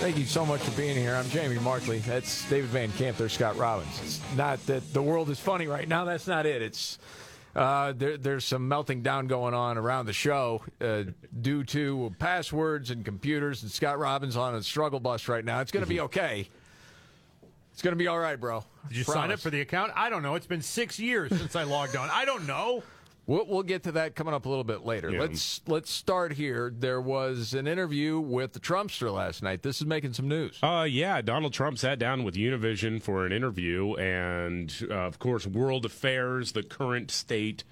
Thank you so much for being here. I'm Jamie Markley. That's David Van Camp. There's Scott Robbins. It's not that the world is funny right now. That's not it. It's uh, there, there's some melting down going on around the show uh, due to passwords and computers. And Scott Robbins on a struggle bus right now. It's going to be okay. It's going to be all right, bro. Did you sign up for the account? I don't know. It's been six years since I logged on. I don't know. We'll, we'll get to that coming up a little bit later. Yeah. Let's let's start here. There was an interview with the Trumpster last night. This is making some news. Uh, yeah, Donald Trump sat down with Univision for an interview, and uh, of course, world affairs, the current state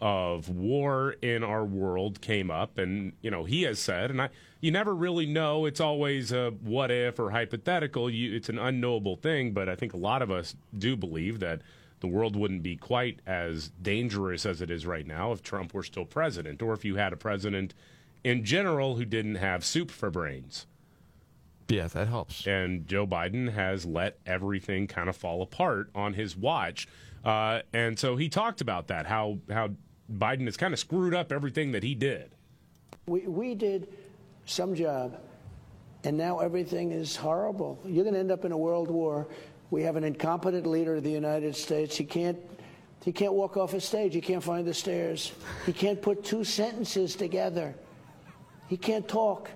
of war in our world came up, and you know he has said, and I, you never really know. It's always a what if or hypothetical. You, it's an unknowable thing, but I think a lot of us do believe that the world wouldn't be quite as dangerous as it is right now if Trump were still president, or if you had a president in general who didn't have soup for brains. Yeah, that helps. And Joe Biden has let everything kind of fall apart on his watch. Uh, and so he talked about that, how, how Biden has kind of screwed up everything that he did. We, we did some job, and now everything is horrible. You're going to end up in a world war. We have an incompetent leader of the United States. He can't, he can't walk off a stage. He can't find the stairs. He can't put two sentences together. He can't talk.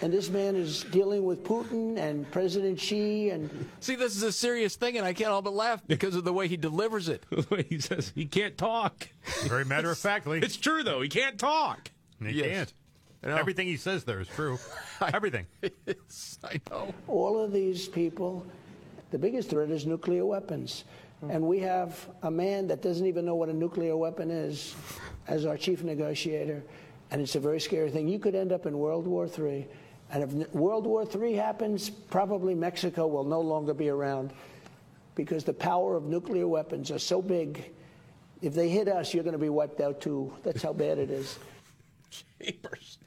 And this man is dealing with Putin and President Xi and See, this is a serious thing, and I can't help but laugh because of the way he delivers it. he says he can't talk. Very matter of factly. It's true, though. He can't talk. He Yes. can't. know. Everything he says there is true. Everything. I know. all of these people, the biggest threat is nuclear weapons. And we have a man that doesn't even know what a nuclear weapon is as our chief negotiator. And it's a very scary thing. You could end up in World War III. And if World War III happens, probably Mexico will no longer be around because the power of nuclear weapons are so big. If they hit us, you're going to be wiped out too. That's how bad it is. Chambers.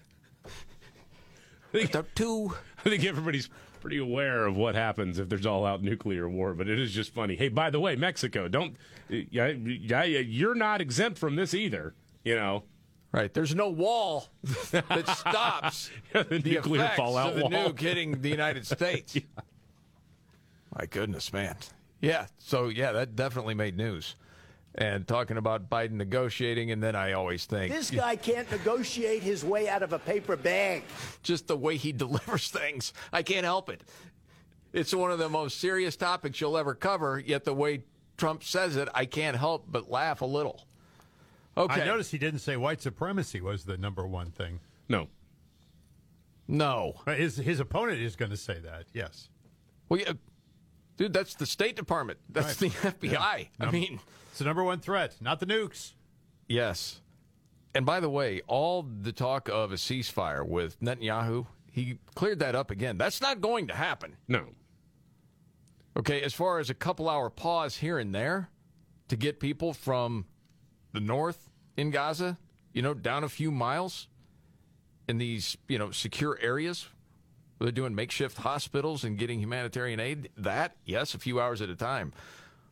The two. I think everybody's pretty aware of what happens if there's all out nuclear war, but it is just funny. Hey, by the way, Mexico, don't, yeah, yeah, you're not exempt from this either, you know. Right. There's no wall that stops the, the nuclear effects fallout of the wall. nuke hitting the United States. My goodness, man. Yeah. So yeah, that definitely made news. And talking about Biden negotiating, and then I always think This guy can't negotiate his way out of a paper bag. just the way he delivers things. I can't help it. It's one of the most serious topics you'll ever cover, yet the way Trump says it, I can't help but laugh a little. Okay. I noticed he didn't say white supremacy was the number one thing. No. No. Uh, His his opponent is going to say that. Yes. Well, yeah, dude, that's the State Department. That's Right. the FBI. I mean, it's the number one threat, not the nukes. yes. And by the way, all the talk of a ceasefire with Netanyahu, he cleared that up again. That's not going to happen. No. Okay, as far as a couple hour pause here and there to get people from the north in Gaza, you know, down a few miles in these, you know, secure areas where they're doing makeshift hospitals and getting humanitarian aid, that, yes, a few hours at a time.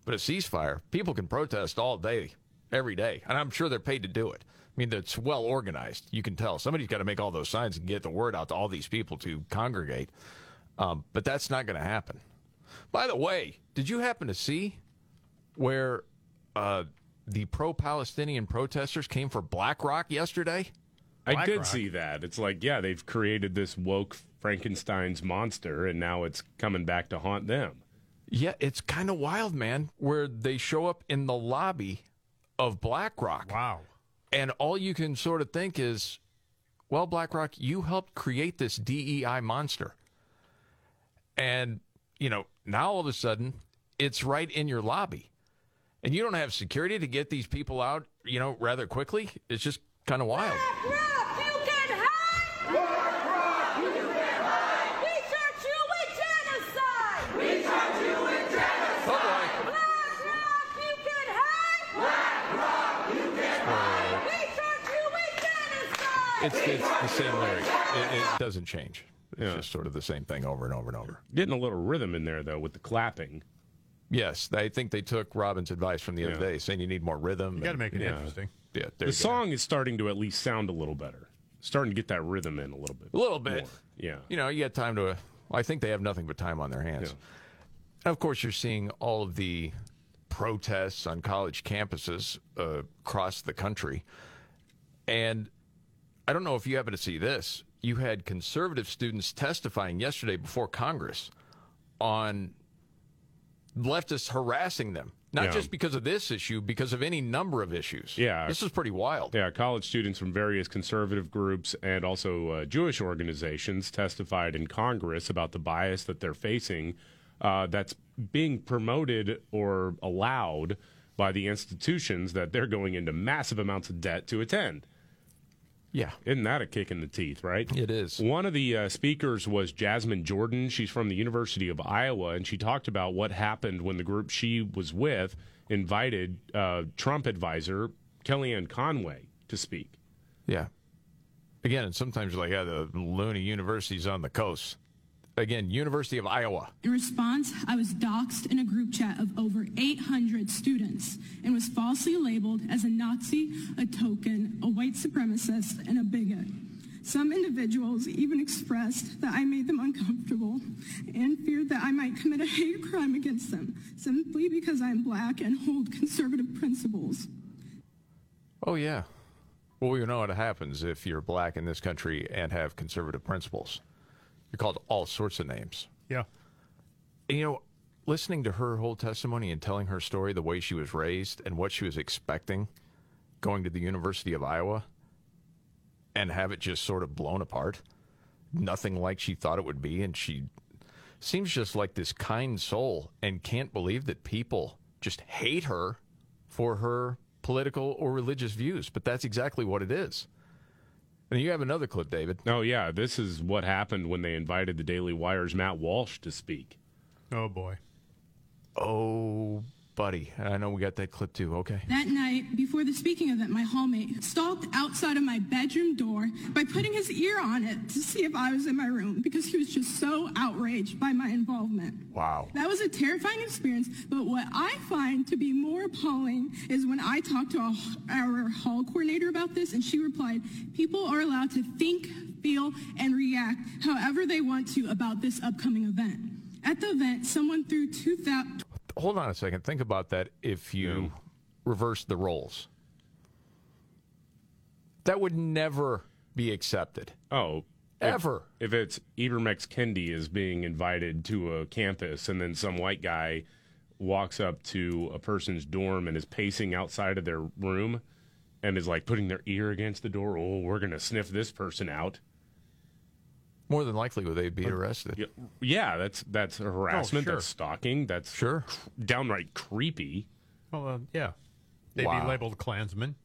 But a ceasefire, people can protest all day, every day. And I'm sure they're paid to do it. I mean, it's well organized. You can tell. Somebody's got to make all those signs and get the word out to all these people to congregate. Um, but that's not going to happen. By the way, did you happen to see where uh, the pro Palestinian protesters came for BlackRock yesterday? I did BlackRock. see that. It's like, yeah, they've created this woke Frankenstein's monster, and now it's coming back to haunt them. Yeah, it's kind of wild, man, where they show up in the lobby of BlackRock. Wow. And all you can sort of think is, well, BlackRock, you helped create this DEI monster. And, you know, now all of a sudden, it's right in your lobby. And you don't have security to get these people out, you know, rather quickly. It's just kind of wild. It's, it's the same lyric. It, it doesn't change. It's Yeah. just sort of the same thing over and over and over. Getting a little rhythm in there, though, with the clapping. Yes, I think they took Robbins' advice from the other day, saying you need more rhythm. You got to make it Yeah. interesting. yeah, there The you go. song is starting to at least sound a little better. Starting to get that rhythm in a little bit. a little bit. more. Yeah. You know, you got time to. I think they have nothing but time on their hands. And of course, you're seeing all of the protests on college campuses uh, across the country, and I don't know if you happen to see this. You had conservative students testifying yesterday before Congress on leftists harassing them, not Yeah. just because of this issue, because of any number of issues. Yeah. this is pretty wild. Yeah, college students from various conservative groups and also uh, Jewish organizations testified in Congress about the bias that they're facing uh, that's being promoted or allowed by the institutions that they're going into massive amounts of debt to attend. Yeah, Isn't that a kick in the teeth, right? it is. One of the uh, speakers was Jasmine Jordan. She's from the University of Iowa, and she talked about what happened when the group she was with invited uh, Trump advisor Kellyanne Conway to speak. Yeah. Again, and sometimes you're like, yeah, the loony university's on the coast. Again, University of Iowa. In response, I was doxxed in a group chat of over 800 students and was falsely labeled as a Nazi, a token, a white supremacist, and a bigot. Some individuals even expressed that I made them uncomfortable and feared that I might commit a hate crime against them simply because I'm black and hold conservative principles. Oh, yeah. Well, we know what happens if you're black in this country and have conservative principles. You're called all sorts of names. Yeah. And, you know, listening to her whole testimony and telling her story, the way she was raised and what she was expecting going to the University of Iowa and have it just sort of blown apart, nothing like she thought it would be. And she seems just like this kind soul and can't believe that people just hate her for her political or religious views. But that's exactly what it is. And you have another clip, David. Oh, yeah, this is what happened when they invited the Daily Wire's Matt Walsh to speak. Oh boy. Oh, buddy. I know we got that clip too. Okay. That night, before the speaking event, my hallmate stalked outside of my bedroom door by putting his ear on it to see if I was in my room because he was just so outraged by my involvement. Wow. That was a terrifying experience, but what I find to be more appalling is when I talked to our hall coordinator about this, and she replied, People are allowed to think, feel, and react however they want to about this upcoming event. At the event, someone threw 2,000. Hold on a second. Think about that if you reverse the roles. That would never be accepted. Oh, if- Ever. If, it's Ibram X. Kendi is being invited to a campus and then some white guy walks up to a person's dorm and is pacing outside of their room and is like putting their ear against the door, oh, we're going to sniff this person out. More than likely, would they be arrested? Yeah, yeah that's that's harassment, sure. that's stalking, that's Sure. downright creepy. Well, uh, yeah. They'd Wow. be labeled Klansmen.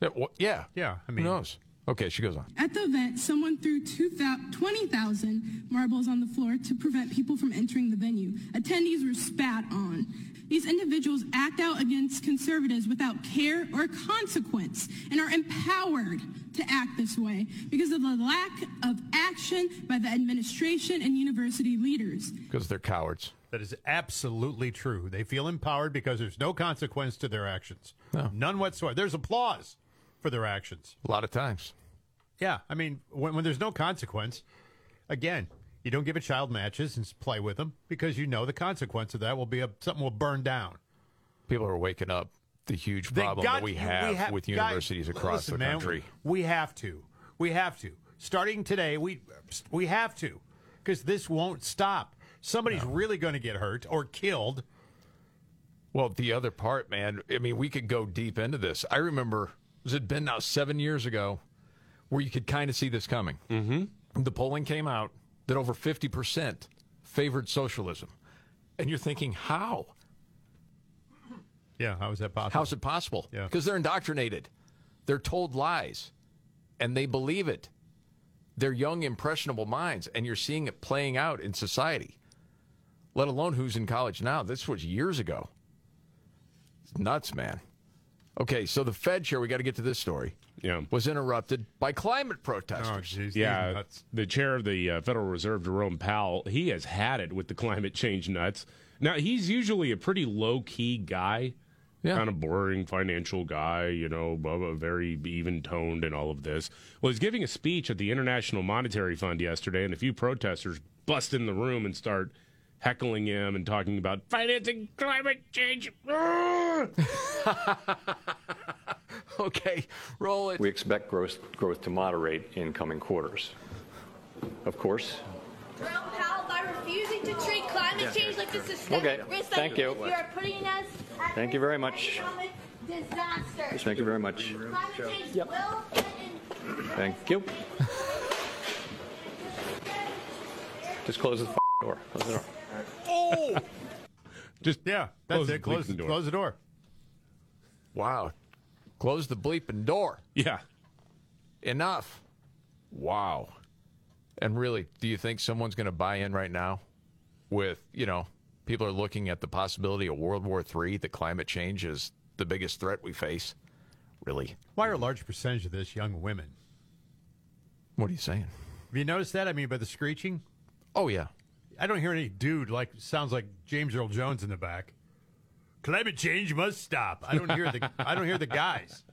Yeah. wha- yeah. Yeah, I Who mean- knows? Okay, she goes on. At the event, someone threw 2,000 20,000 marbles on the floor to prevent people from entering the venue. Attendees were spat on. These individuals act out against conservatives without care or consequence and are empowered to act this way because of the lack of action by the administration and university leaders. Because they're cowards. That is absolutely true. They feel empowered because there's no consequence to their actions. No. None whatsoever. There's applause for their actions. A lot of times. Yeah, I mean, when, when there's no consequence, again, you don't give a child matches and play with them because you know the consequence of that will be a, something will burn down. People are waking up the huge problem got- that we have ha- with guys, universities across listen, the man, country. we have to. We have to. Starting today, we we have to. because this won't stop. Somebody's really going to get hurt or killed. Well, the other part, man, I mean, we could go deep into this. I remember, was it been now seven years ago, where you could kind of see this coming? Mm-hmm. The polling came out that over 50% favored socialism. And you're thinking, how? Yeah, how is that possible? How's it possible? Yeah. Because they're indoctrinated. They're told lies, and they believe it. They're young, impressionable minds, and you're seeing it playing out in society, let alone who's in college now. This was years ago. It's nuts, man. Okay, so the Fed chair, we got to get to this story, Yeah. was interrupted by climate Oh, protesters. jeez. these Yeah, nuts. the chair of the uh, Federal Reserve, Jerome Powell, he has had it with the climate change nuts. Now he's usually a pretty low key guy, Yeah. kind of boring financial guy, you know, blah, blah, very even toned and all of this. Well, he's giving a speech at the International Monetary Fund yesterday, and a few protesters bust in the room and start heckling him and talking about financing climate change. Okay, roll it. We expect growth, growth to moderate in coming quarters. Of course, Jerome Powell, by refusing to treat climate change like a systemic Okay, risk, thank you. you are putting us at Thank you very much. economic disaster. thank you very much. Climate change will Thank you. Just close the f- door. Close the door. Oh! Just Yeah, that's Close it. Close, bleeping door. close the door. Wow. Close the bleeping door. yeah. Enough. Wow. And really, do you think someone's going to buy in right now with, you know, people are looking at the possibility of World War III, that climate change is the biggest threat we face? Really? Why are a large percentage of this young women? What are you saying? Have you noticed that? I mean, by the screeching, Oh, yeah. I don't hear any dude like sounds like James Earl Jones in the back. Climate change must stop. I don't hear the I don't hear the guys.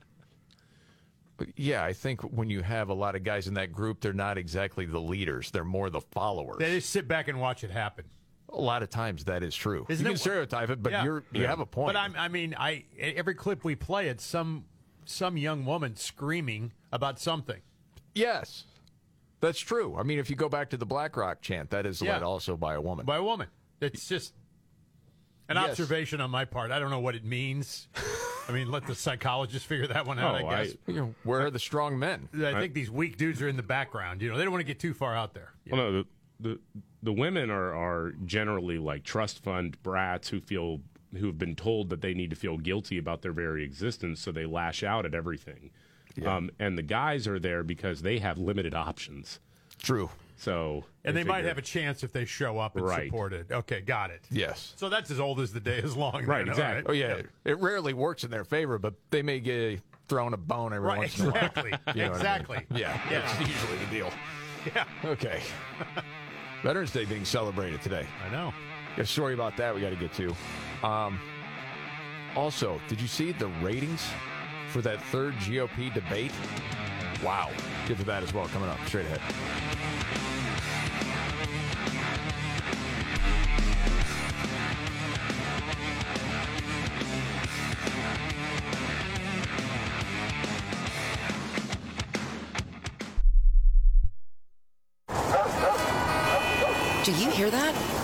Yeah, I think when you have a lot of guys in that group, they're not exactly the leaders, they're more the followers. They just sit back and watch it happen. a lot of times that is true. Isn't you it- can stereotype it, but Yeah. you're you have a point. But I'm, I mean, I every clip we play, it's some some young woman screaming about something. yes. That's true. I mean, if you go back to the BlackRock chant, that is Yeah. led also by a woman. by a woman. It's just an Yes. observation on my part. I don't know what it means. I mean, let the psychologist figure that one out. Oh, I I- guess. You know, where are the strong men? I, think these weak dudes are in the background. You know, they don't want to get too far out there. Well, no, the, the the women are are generally like trust fund brats who feel who have been told that they need to feel guilty about their very existence, so they lash out at everything. Um, and the guys are there because they have limited options. True. So And they might have a chance if they show up and Right. support it. Okay, got it. Yes. So that's as old as the day is long. Right, then, all exactly. Oh yeah, it rarely works in their favor, but they may get thrown a bone every Right, once in a while. exactly. You know what I mean? exactly. Yeah, Yeah. that's usually the deal. Yeah. Okay. Veterans Day being celebrated today. I know. Got a story about that we got to get to. Um, also, did you see the ratings for that third GOP debate? Wow. Get to that as well coming up straight ahead. Do you hear that?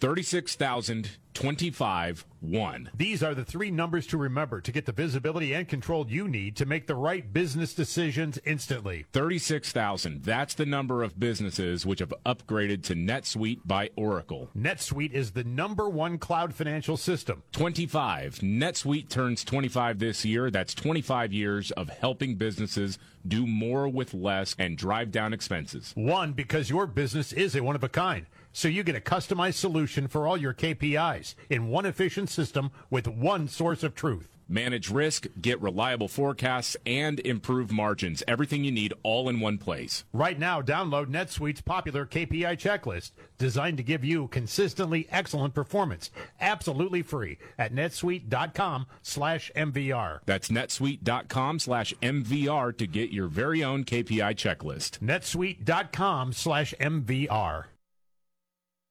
36,025 1. These are the three numbers to remember to get the visibility and control you need to make the right business decisions instantly. 36,000. That's the number of businesses which have upgraded to NetSuite by Oracle. NetSuite is the number one cloud financial system. 25. NetSuite turns 25 this year. That's 25 years of helping businesses do more with less and drive down expenses. One, because your business is a one of a kind. So you get a customized solution for all your KPIs in one efficient system with one source of truth. Manage risk, get reliable forecasts, and improve margins. Everything you need all in one place. Right now, download NetSuite's popular KPI checklist, designed to give you consistently excellent performance, absolutely free at netsuite.com slash MVR. That's netsuite.com slash MVR to get your very own KPI checklist. netsuite.com slash MVR.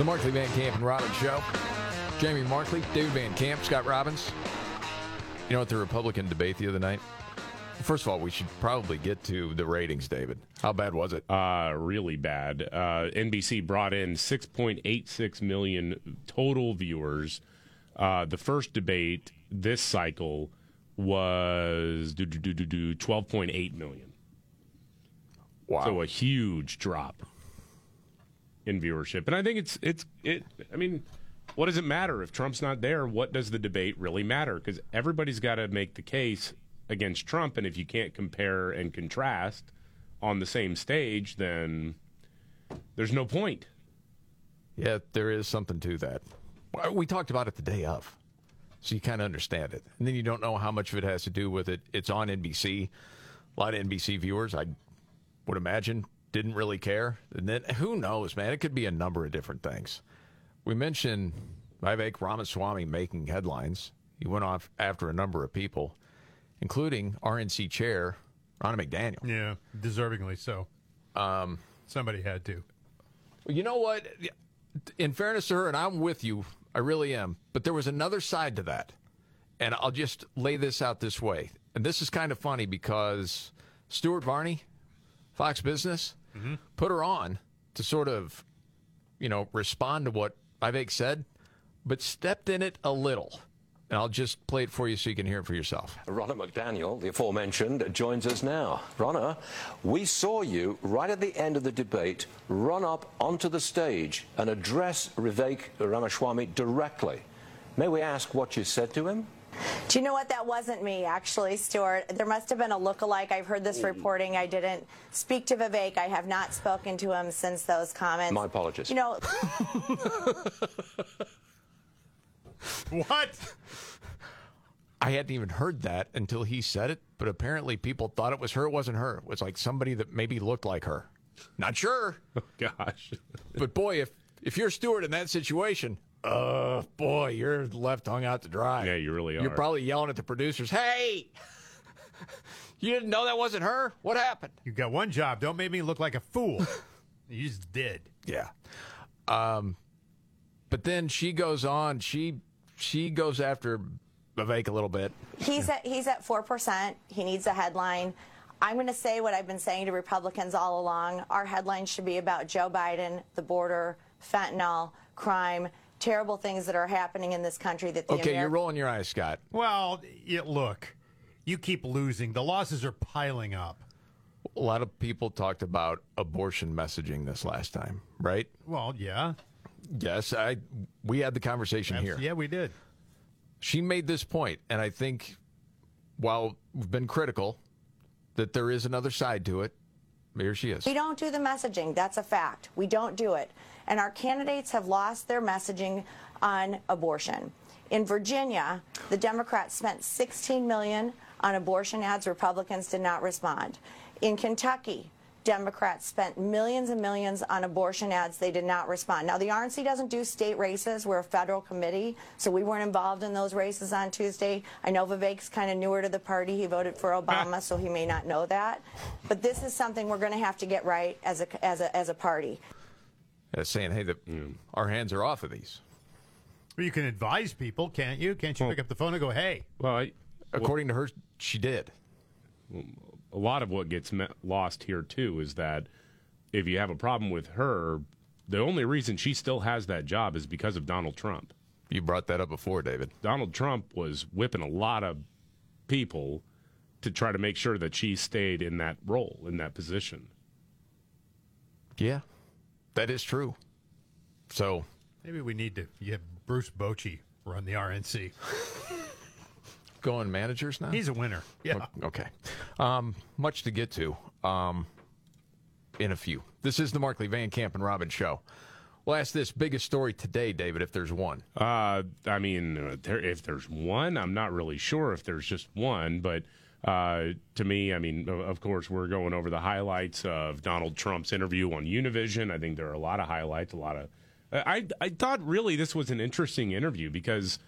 The Markley Van Camp and Robbins Show. Jamie Markley, David Van Camp, Scott Robbins. You know, what the Republican debate the other night, first of all, we should probably get to the ratings, David. How bad was it? Uh, really bad. Uh, NBC brought in 6.86 million total viewers. Uh, the first debate this cycle was do, do, do, do, do, 12.8 million. Wow. So a huge drop in viewership. And I think it's it's it I mean, what does it matter if Trump's not there? What does the debate really matter? Because everybody's got to make the case against Trump, and if you can't compare and contrast on the same stage, then there's no point. Yeah, there is something to that. We talked about it the day of, so you kind of understand it. And then you don't know how much of it has to do with it. It's on NBC. A lot of NBC viewers, I would imagine, didn't really care. And then who knows, man? It could be a number of different things. We mentioned Vivek Ramaswamy making headlines. He went off after a number of people, including RNC chair Ronna McDaniel. Yeah, deservingly so. Um, Somebody had to. You know what? In fairness to her, and I'm with you, I really am. But there was another side to that. And I'll just lay this out this way. And this is kind of funny because Stuart Varney, Fox Business, put her on to sort of, you know, respond to what Vivek said, but stepped in it a little. And I'll just play it for you so you can hear it for yourself. Ronna McDaniel, the aforementioned, joins us now. Ronna, we saw you right at the end of the debate run up onto the stage and address Vivek Ramaswamy directly. May we ask what you said to him? Do you know what? That wasn't me, actually, Stuart. There must have been a look-alike. I've heard this reporting. I didn't speak to Vivek. I have not spoken to him since those comments. My apologies. You know, What? I hadn't even heard that until he said it, but apparently people thought it was her. It wasn't her. It was like somebody that maybe looked like her. Not sure. Oh, gosh. But boy, if if you're Stewart in that situation, uh, boy, you're left hung out to dry. Yeah, you really are. You're probably yelling at the producers, "Hey, you didn't know that wasn't her? What happened?" You got one job. Don't make me look like a fool. you just did. Yeah. Um, but then she goes on. She she goes after Vivek a little bit. he's at he's at four percent. He needs a headline. I'm going to say what I've been saying to Republicans all along. Our headline should be about Joe Biden, the border, fentanyl, crime, terrible things that are happening in this country that the Okay, you're rolling your eyes, Scott. Well, yeah, look, you keep losing. The losses are piling up. A lot of people talked about abortion messaging this last time, right? Well, yeah. Yes, I we had the conversation here. Yeah, we did. She made this point, and I think while we've been critical that there is another side to it, here she is. We don't do the messaging. That's a fact. We don't do it. And our candidates have lost their messaging on abortion. In Virginia, the Democrats spent 16 million on abortion ads. Republicans did not respond. In Kentucky, Democrats spent millions and millions on abortion ads. They did not respond. Now, the RNC doesn't do state races. We're a federal committee, so we weren't involved in those races on Tuesday. I know Vivek's kind of newer to the party. He voted for Obama, so he may not know that. But this is something we're going to have to get right as a, as a, as a party. Uh, saying, hey, the, our hands are off of these. Well, you can advise people, can't you? Can't you pick up the phone and go, hey? Well, I, according to her, she did. A lot of what gets me- lost here too is that if you have a problem with her, the only reason she still has that job is because of Donald Trump. You brought that up before, David. Donald Trump was whipping a lot of people to try to make sure that she stayed in that role, in that position. Yeah, that is true. So maybe we need to have Bruce Bochy run the RNC. Going managers now? He's a winner. Yeah. Okay. Um, much to get to um, in a few. This is the Markley Van Camp and Robin show. We'll ask this biggest story today, David, if there's one. Uh, I mean, uh, there, if there's one, I'm not really sure if there's just one, but uh, to me, I mean, of course, we're going over the highlights of Donald Trump's interview on Univision. I think there are a lot of highlights, a lot of. I I thought really this was an interesting interview because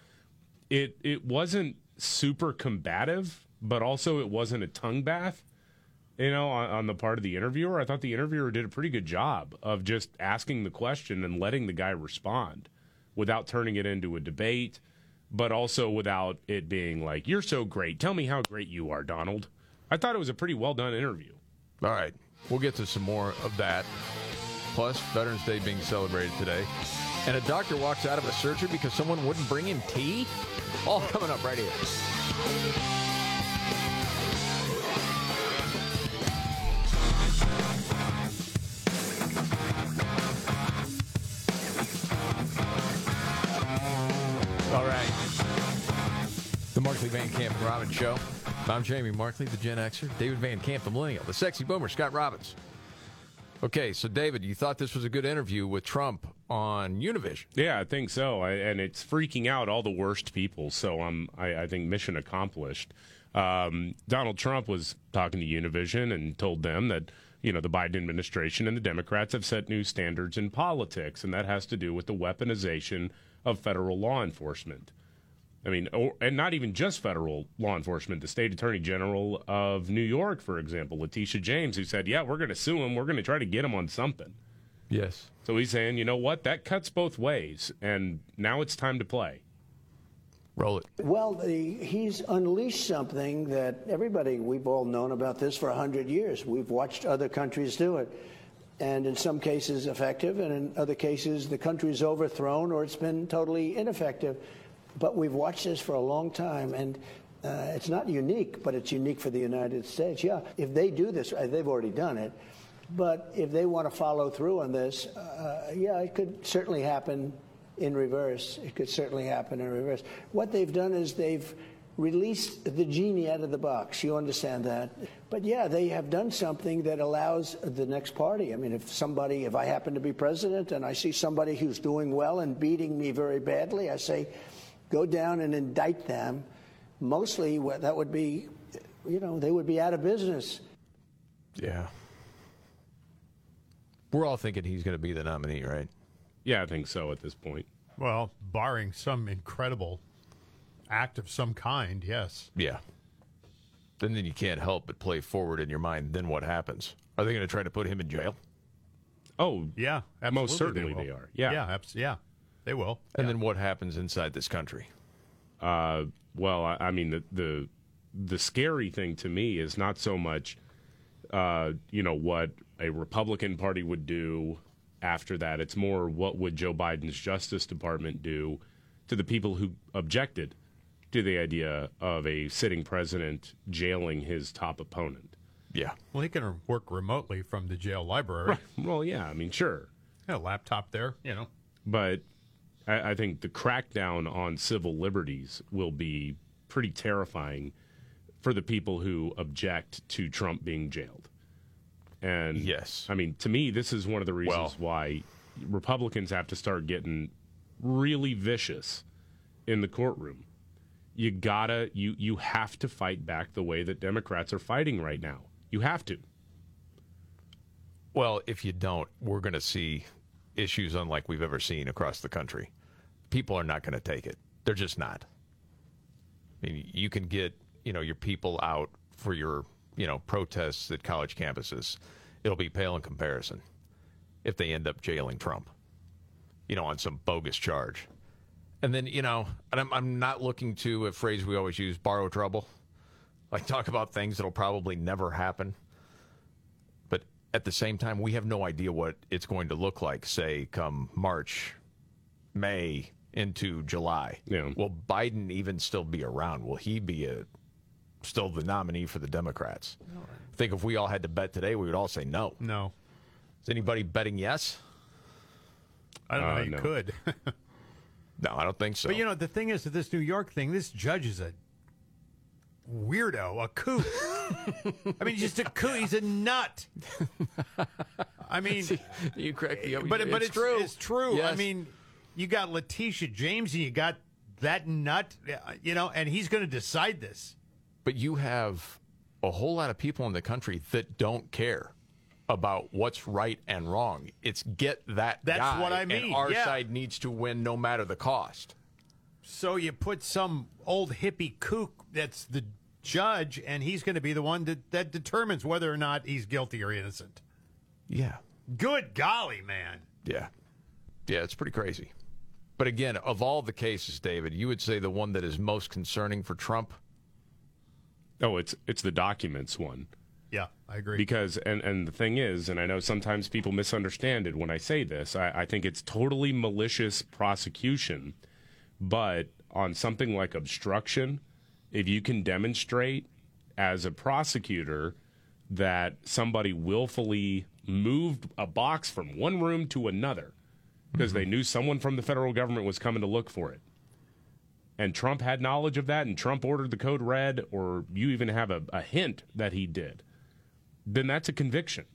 it it wasn't super combative, but also it wasn't a tongue bath. You know, on, on the part of the interviewer, I thought the interviewer did a pretty good job of just asking the question and letting the guy respond without turning it into a debate but also without it being like, you're so great. Tell me how great you are, Donald. I thought it was a pretty well done interview. All right. We'll get to some more of that. Plus, Veterans Day being celebrated today. And a doctor walks out of a surgery because someone wouldn't bring him tea? All coming up right here. The Markley Van Camp and Robbins Show. I'm Jamie Markley, the Gen Xer. David Van Camp, the Millennial. The sexy boomer, Scott Robbins. Okay, so David, you thought this was a good interview with Trump on Univision? Yeah, I think so, I, and it's freaking out all the worst people. So I'm, I, I think mission accomplished. Um, Donald Trump was talking to Univision and told them that you know the Biden administration and the Democrats have set new standards in politics, and that has to do with the weaponization of federal law enforcement. I mean, or, and not even just federal law enforcement. The state attorney general of New York, for example, Letitia James, who said, "Yeah, we're going to sue him. We're going to try to get him on something." Yes. So he's saying, you know what? That cuts both ways, and now it's time to play. Roll it. Well, the, he's unleashed something that everybody, we've all known about this for 100 years. We've watched other countries do it. And in some cases, effective, and in other cases, the country's overthrown or it's been totally ineffective. But we've watched this for a long time, and uh, it's not unique, but it's unique for the United States. Yeah, if they do this, uh, they've already done it. But if they want to follow through on this, uh, yeah, it could certainly happen in reverse. It could certainly happen in reverse. What they've done is they've released the genie out of the box. You understand that? But yeah, they have done something that allows the next party. I mean, if somebody, if I happen to be president and I see somebody who's doing well and beating me very badly, I say, go down and indict them, mostly that would be, you know, they would be out of business. Yeah. We're all thinking he's going to be the nominee, right? Yeah, I think so at this point. Well, barring some incredible act of some kind, yes. Yeah. Then, then you can't help but play forward in your mind. Then what happens? Are they going to try to put him in jail? Oh, yeah, most certainly they, they, are. Yeah, yeah, abs- yeah. They will. And yeah. then what happens inside this country? Uh, well, I, I, mean, the, the the scary thing to me is not so much, uh, you know, what a Republican Party would do after that. It's more what would Joe Biden's Justice Department do to the people who objected to the idea of a sitting president jailing his top opponent. Yeah. Well, he can work remotely from the jail library. Right. Well, yeah. I mean, sure. Yeah, laptop there, you know. But I, I think the crackdown on civil liberties will be pretty terrifying for the people who object to Trump being jailed. And yes, I mean, to me, this is one of the reasons well, why Republicans have to start getting really vicious in the courtroom. You gotta, you you have to fight back the way that Democrats are fighting right now. You have to. Well, if you don't, we're going to see issues unlike we've ever seen across the country. People are not going to take it. They're just not. I mean, you can get, you know, your people out for your, you know, protests at college campuses. It'll be pale in comparison if they end up jailing Trump, you know, on some bogus charge. And then, you know, and I'm, I'm not looking to a phrase we always use, borrow trouble. Like talk about things that'll probably never happen. But at the same time, we have no idea what it's going to look like, say, come March, May, into July. Yeah. Will Biden even still be around? Will he be a still the nominee for the Democrats? I think if we all had to bet today, we would all say no. No. Is anybody betting yes? I don't know Uh, how you no. could. No, I don't think so. But you know, the thing is, that this New York thing, this judge is a weirdo, a kook. I mean, just a kook. He's a nut. I mean, you correct me. but but It's it's true. It's true. I mean, you got Letitia James, and you got that nut. You know, and he's going to decide this. But you have a whole lot of people in the country that don't care about what's right and wrong. It's get that That's guy, what I mean, And our yeah. side needs to win no matter the cost. So you put some old hippie kook that's the judge, and he's going to be the one that, that determines whether or not he's guilty or innocent. Yeah. Good golly, man. Yeah. Yeah, it's pretty crazy. But again, of all the cases, David, you would say the one that is most concerning for Trump? Oh, it's it's the documents one. Yeah, I agree. Because and and the thing is, and I know sometimes people misunderstand it when I say this. I, I think it's totally malicious prosecution, but on something like obstruction, if you can demonstrate as a prosecutor that somebody willfully moved a box from one room to another because they knew someone from the federal government was coming to look for it. And Trump had knowledge of that, and Trump ordered the code red, or you even have a, a hint that he did then that's a conviction.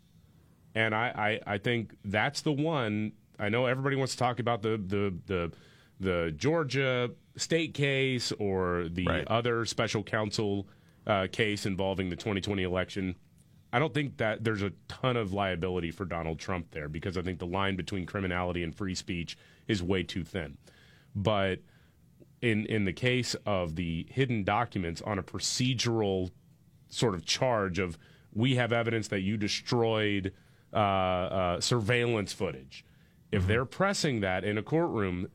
And I, I, I think that's the one. I know everybody wants to talk about the the the, the Georgia state case or the other special counsel uh, case involving the 2020 election. I don't think that there's a ton of liability for Donald Trump there because I think the line between criminality and free speech is way too thin. But in in the case of the hidden documents on a procedural sort of charge of we have evidence that you destroyed uh, uh, surveillance footage. If they're pressing that in a courtroom,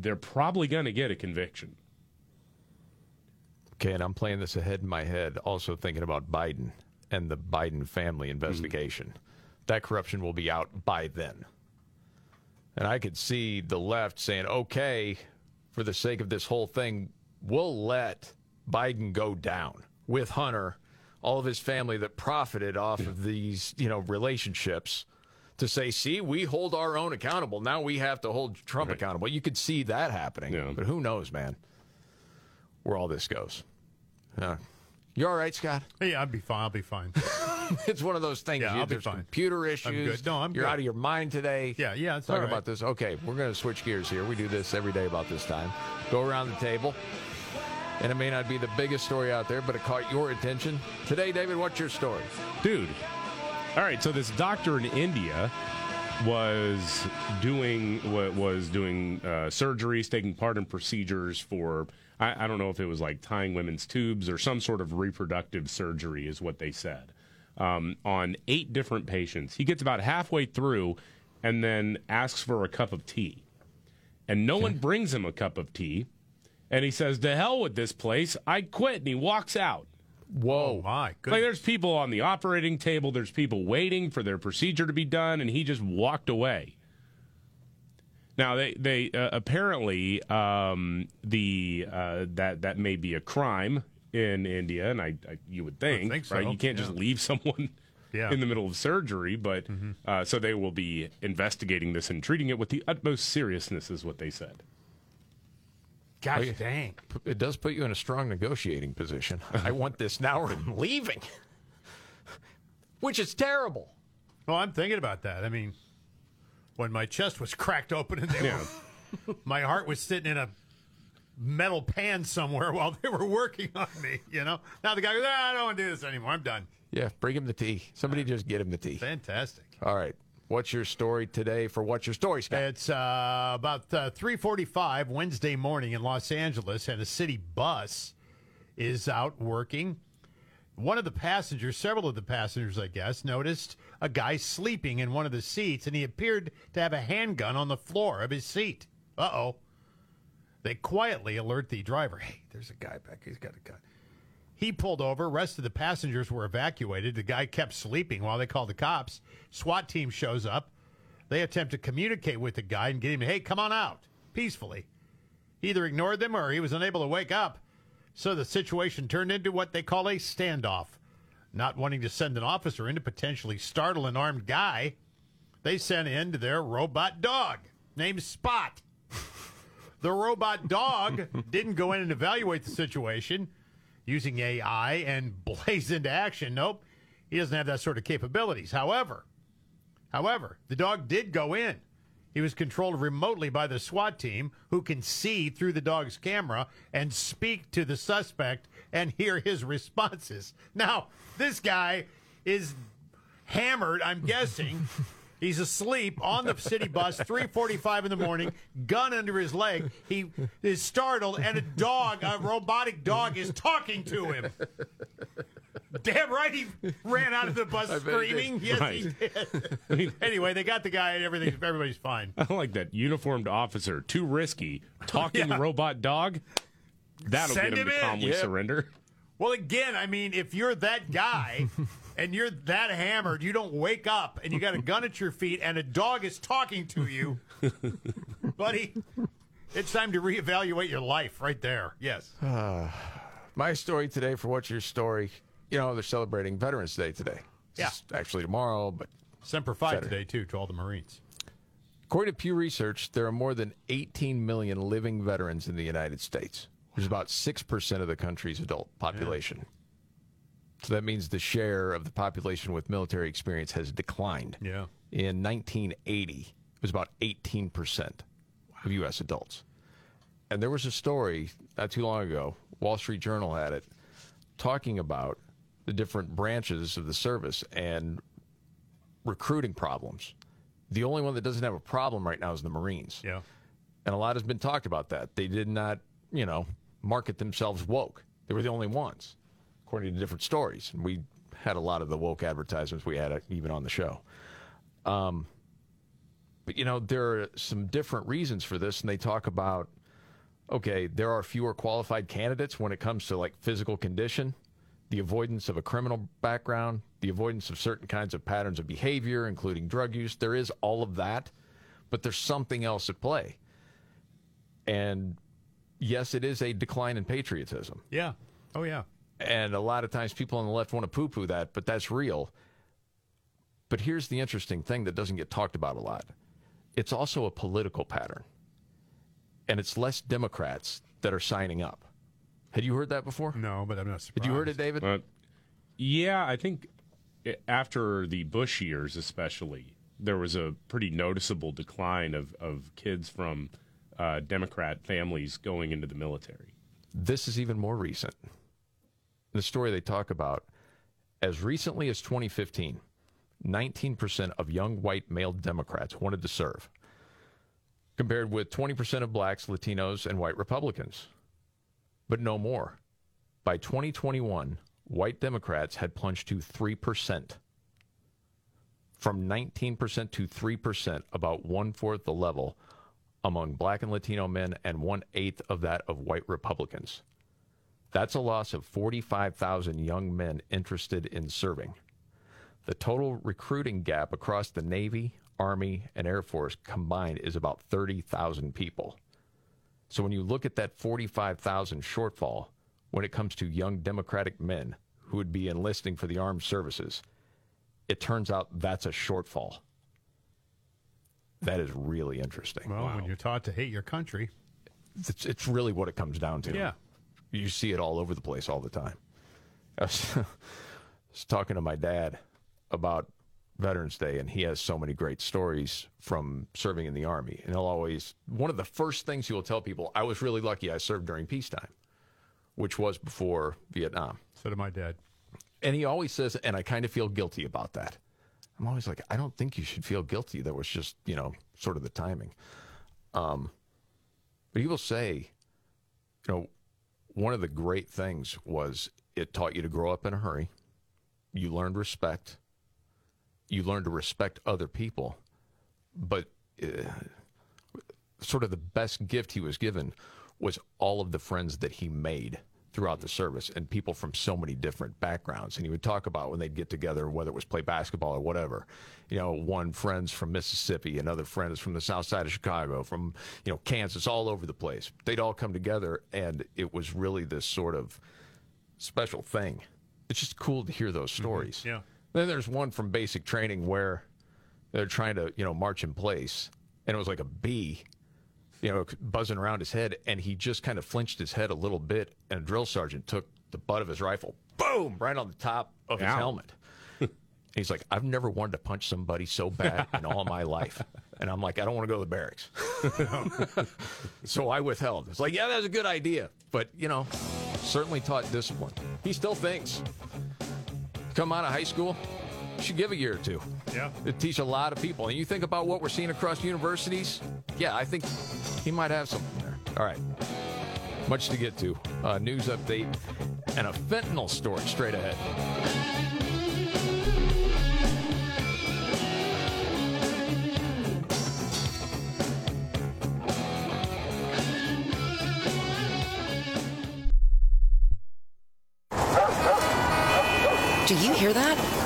they're probably going to get a conviction. Okay, and I'm playing this ahead in my head, also thinking about Biden and the Biden family investigation. Mm-hmm. That corruption will be out by then. And I could see the left saying, okay, for the sake of this whole thing, we'll let Biden go down with Hunter, all of his family that profited off of mm. these, you know, relationships to say, see, we hold our own accountable. Now we have to hold Trump accountable. You could see that happening. But who knows, man, where all this goes. Uh, you all right, Scott? Yeah, I'll be fine. I'll be fine. it's one of those things. Yeah, you, I'll be there's fine. computer I'm issues. good. No, I'm You're good. out of your mind today. Yeah, yeah, it's Talk all right. about this. Okay, we're going to switch gears here. We do this every day about this time. Go around the table. And it may not be the biggest story out there, but it caught your attention. Today, David, what's your story? Dude. All right, so this doctor in India was doing wa- was doing uh, surgeries, taking part in procedures for I, I don't know if it was like tying women's tubes or some sort of reproductive surgery, is what they said. Um, on eight different patients, he gets about halfway through, and then asks for a cup of tea, and no one brings him a cup of tea, and he says, "To hell with this place! I quit," and he walks out. Whoa, my Like there's people on the operating table, there's people waiting for their procedure to be done, and he just walked away. Now they they uh, apparently um, the uh, that that may be a crime in India, and I, I you would think, think so, right? You can't just leave someone Yeah. in the middle of surgery, but uh, so they will be investigating this and treating it with the utmost seriousness, is what they said. Gosh yeah. dang. It does put you in a strong negotiating position. I want this now or I'm leaving, which is terrible. Well, I'm thinking about that. I mean, when my chest was cracked open and they were, my heart was sitting in a metal pan somewhere while they were working on me, you know? Now the guy goes, ah, I don't want to do this anymore. I'm done. Yeah, bring him the tea. Somebody just get him the tea. Fantastic. All right. What's your story today for What's Your Story, Scott? It's uh, about uh, 3:45 Wednesday morning in Los Angeles, and a city bus is out working. One of the passengers, several of the passengers, I guess, noticed a guy sleeping in one of the seats, and he appeared to have a handgun on the floor of his seat. Uh oh. They quietly alert the driver. Hey, there's a guy back. He's got a gun. He pulled over. Rest of the passengers were evacuated. The guy kept sleeping while they called the cops. SWAT team shows up. They attempt to communicate with the guy and get him, hey, come on out, peacefully. He either ignored them or he was unable to wake up. So the situation turned into what they call a standoff. Not wanting to send an officer in to potentially startle an armed guy, they sent in their robot dog named Spot. the robot dog didn't go in and evaluate the situation using AI and blaze into action. Nope, he doesn't have that sort of capabilities. However, however, the dog did go in. He was controlled remotely by the SWAT team, who can see through the dog's camera and speak to the suspect and hear his responses. Now, this guy is hammered, I'm guessing. He's asleep on the city bus, 3:45 in the morning, gun under his leg. He is startled, and a dog, a robotic dog, is talking to him. Damn right, he ran out of the bus screaming. Yes, Right. he did. anyway, they got the guy, and everything. Everybody's fine. I like that uniformed officer. Too risky. Talking Yeah. robot dog. That'll Send get him, him to in. calmly Yep. surrender. Well, again, I mean, if you're that guy and you're that hammered, you don't wake up and you got a gun at your feet and a dog is talking to you, buddy. It's time to reevaluate your life right there. Yes. Uh, my story today for what's your story? You know, they're celebrating Veterans Day today. Yeah. Actually tomorrow, but Semper Fi Saturday. today, too, to all the Marines. According to Pew Research, there are more than 18 million living veterans in the United States, which is about 6% of the country's adult population. So that means the share of the population with military experience has declined. Yeah. In 1980, it was about 18% of U.S. adults. And there was a story not too long ago, Wall Street Journal had it, talking about the different branches of the service and recruiting problems. The only one that doesn't have a problem right now is the Marines. Yeah. And a lot has been talked about that. They did not, you know, market themselves woke. They were the only ones, according to different stories. And we had a lot of the woke advertisements we had uh, even on the show. Um, but, you know, there are some different reasons for this. And they talk about, okay, there are fewer qualified candidates when it comes to like physical condition, the avoidance of a criminal background, the avoidance of certain kinds of patterns of behavior, including drug use. There is all of that, but there's something else at play. And yes, it is a decline in patriotism. Yeah. Oh, yeah. And a lot of times people on the left want to poo poo that, but that's real. But here's the interesting thing that doesn't get talked about a lot it's also a political pattern. And it's less Democrats that are signing up. Had you heard that before? No, but I'm not surprised. Had you heard it, David? Uh, yeah, I think after the Bush years, especially, there was a pretty noticeable decline of, of kids from uh, Democrat families going into the military. This is even more recent. In the story they talk about as recently as 2015, 19% of young white male Democrats wanted to serve, compared with 20% of blacks, Latinos, and white Republicans. But no more. By 2021, white Democrats had plunged to 3%. From 19% to 3%, about one fourth the level among black and Latino men, and one eighth of that of white Republicans. That's a loss of 45,000 young men interested in serving. The total recruiting gap across the Navy, Army, and Air Force combined is about 30,000 people. So when you look at that 45,000 shortfall when it comes to young Democratic men who would be enlisting for the armed services, it turns out that's a shortfall. That is really interesting. Well, when you're taught to hate your country, It's, it's really what it comes down to. Yeah. You see it all over the place all the time. I was, was talking to my dad about Veterans Day, and he has so many great stories from serving in the Army. And he'll always, one of the first things he will tell people, I was really lucky I served during peacetime, which was before Vietnam. so did my dad. And he always says, and I kind of feel guilty about that. I'm always like, I don't think you should feel guilty. That was just, you know, sort of the timing. Um, but he will say, you know, one of the great things was it taught you to grow up in a hurry. You learned respect. You learned to respect other people. But uh, sort of the best gift he was given was all of the friends that he made throughout the service and people from so many different backgrounds. And he would talk about when they'd get together, whether it was play basketball or whatever. You know, one friend's from Mississippi, another friend is from the south side of Chicago, from, you know, Kansas, all over the place. They'd all come together, and it was really this sort of special thing. It's just cool to hear those mm-hmm. stories. Yeah. Then there's one from basic training where they're trying to, you know, march in place, and it was like a bee, you know, buzzing around his head, and he just kind of flinched his head a little bit, and a drill sergeant took the butt of his rifle, boom, right on the top of his Ow. helmet. He's like, I've never wanted to punch somebody so bad in all my life. And I'm like, I don't want to go to the barracks. so I withheld. It's like, yeah, that's a good idea. But, you know, certainly taught discipline. He still thinks. Come out of high school, you should give a year or two. Yeah. It teach a lot of people. And you think about what we're seeing across universities, yeah, I think he might have something there. All right. Much to get to. Uh, news update and a fentanyl story straight ahead. Do you hear that?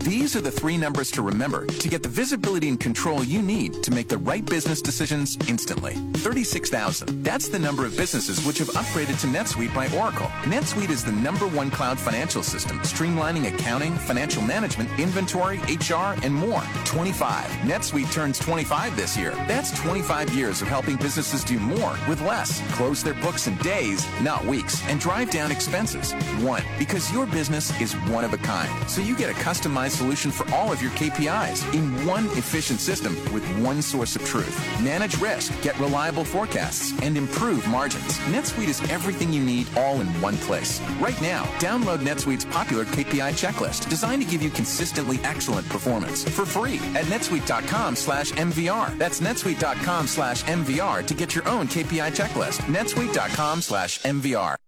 These are the three numbers to remember to get the visibility and control you need to make the right business decisions instantly. 36,000. That's the number of businesses which have upgraded to NetSuite by Oracle. NetSuite is the number one cloud financial system, streamlining accounting, financial management, inventory, HR, and more. 25. NetSuite turns 25 this year. That's 25 years of helping businesses do more with less, close their books in days, not weeks, and drive down expenses. One, because your business is one of a kind. So you get a customized solution for all of your KPIs in one efficient system with one source of truth. Manage risk, get reliable forecasts, and improve margins. NetSuite is everything you need all in one place. Right now, download NetSuite's popular KPI checklist designed to give you consistently excellent performance for free at netsuite.com slash MVR. That's netsuite.com slash MVR to get your own KPI checklist. netsuite.com slash MVR.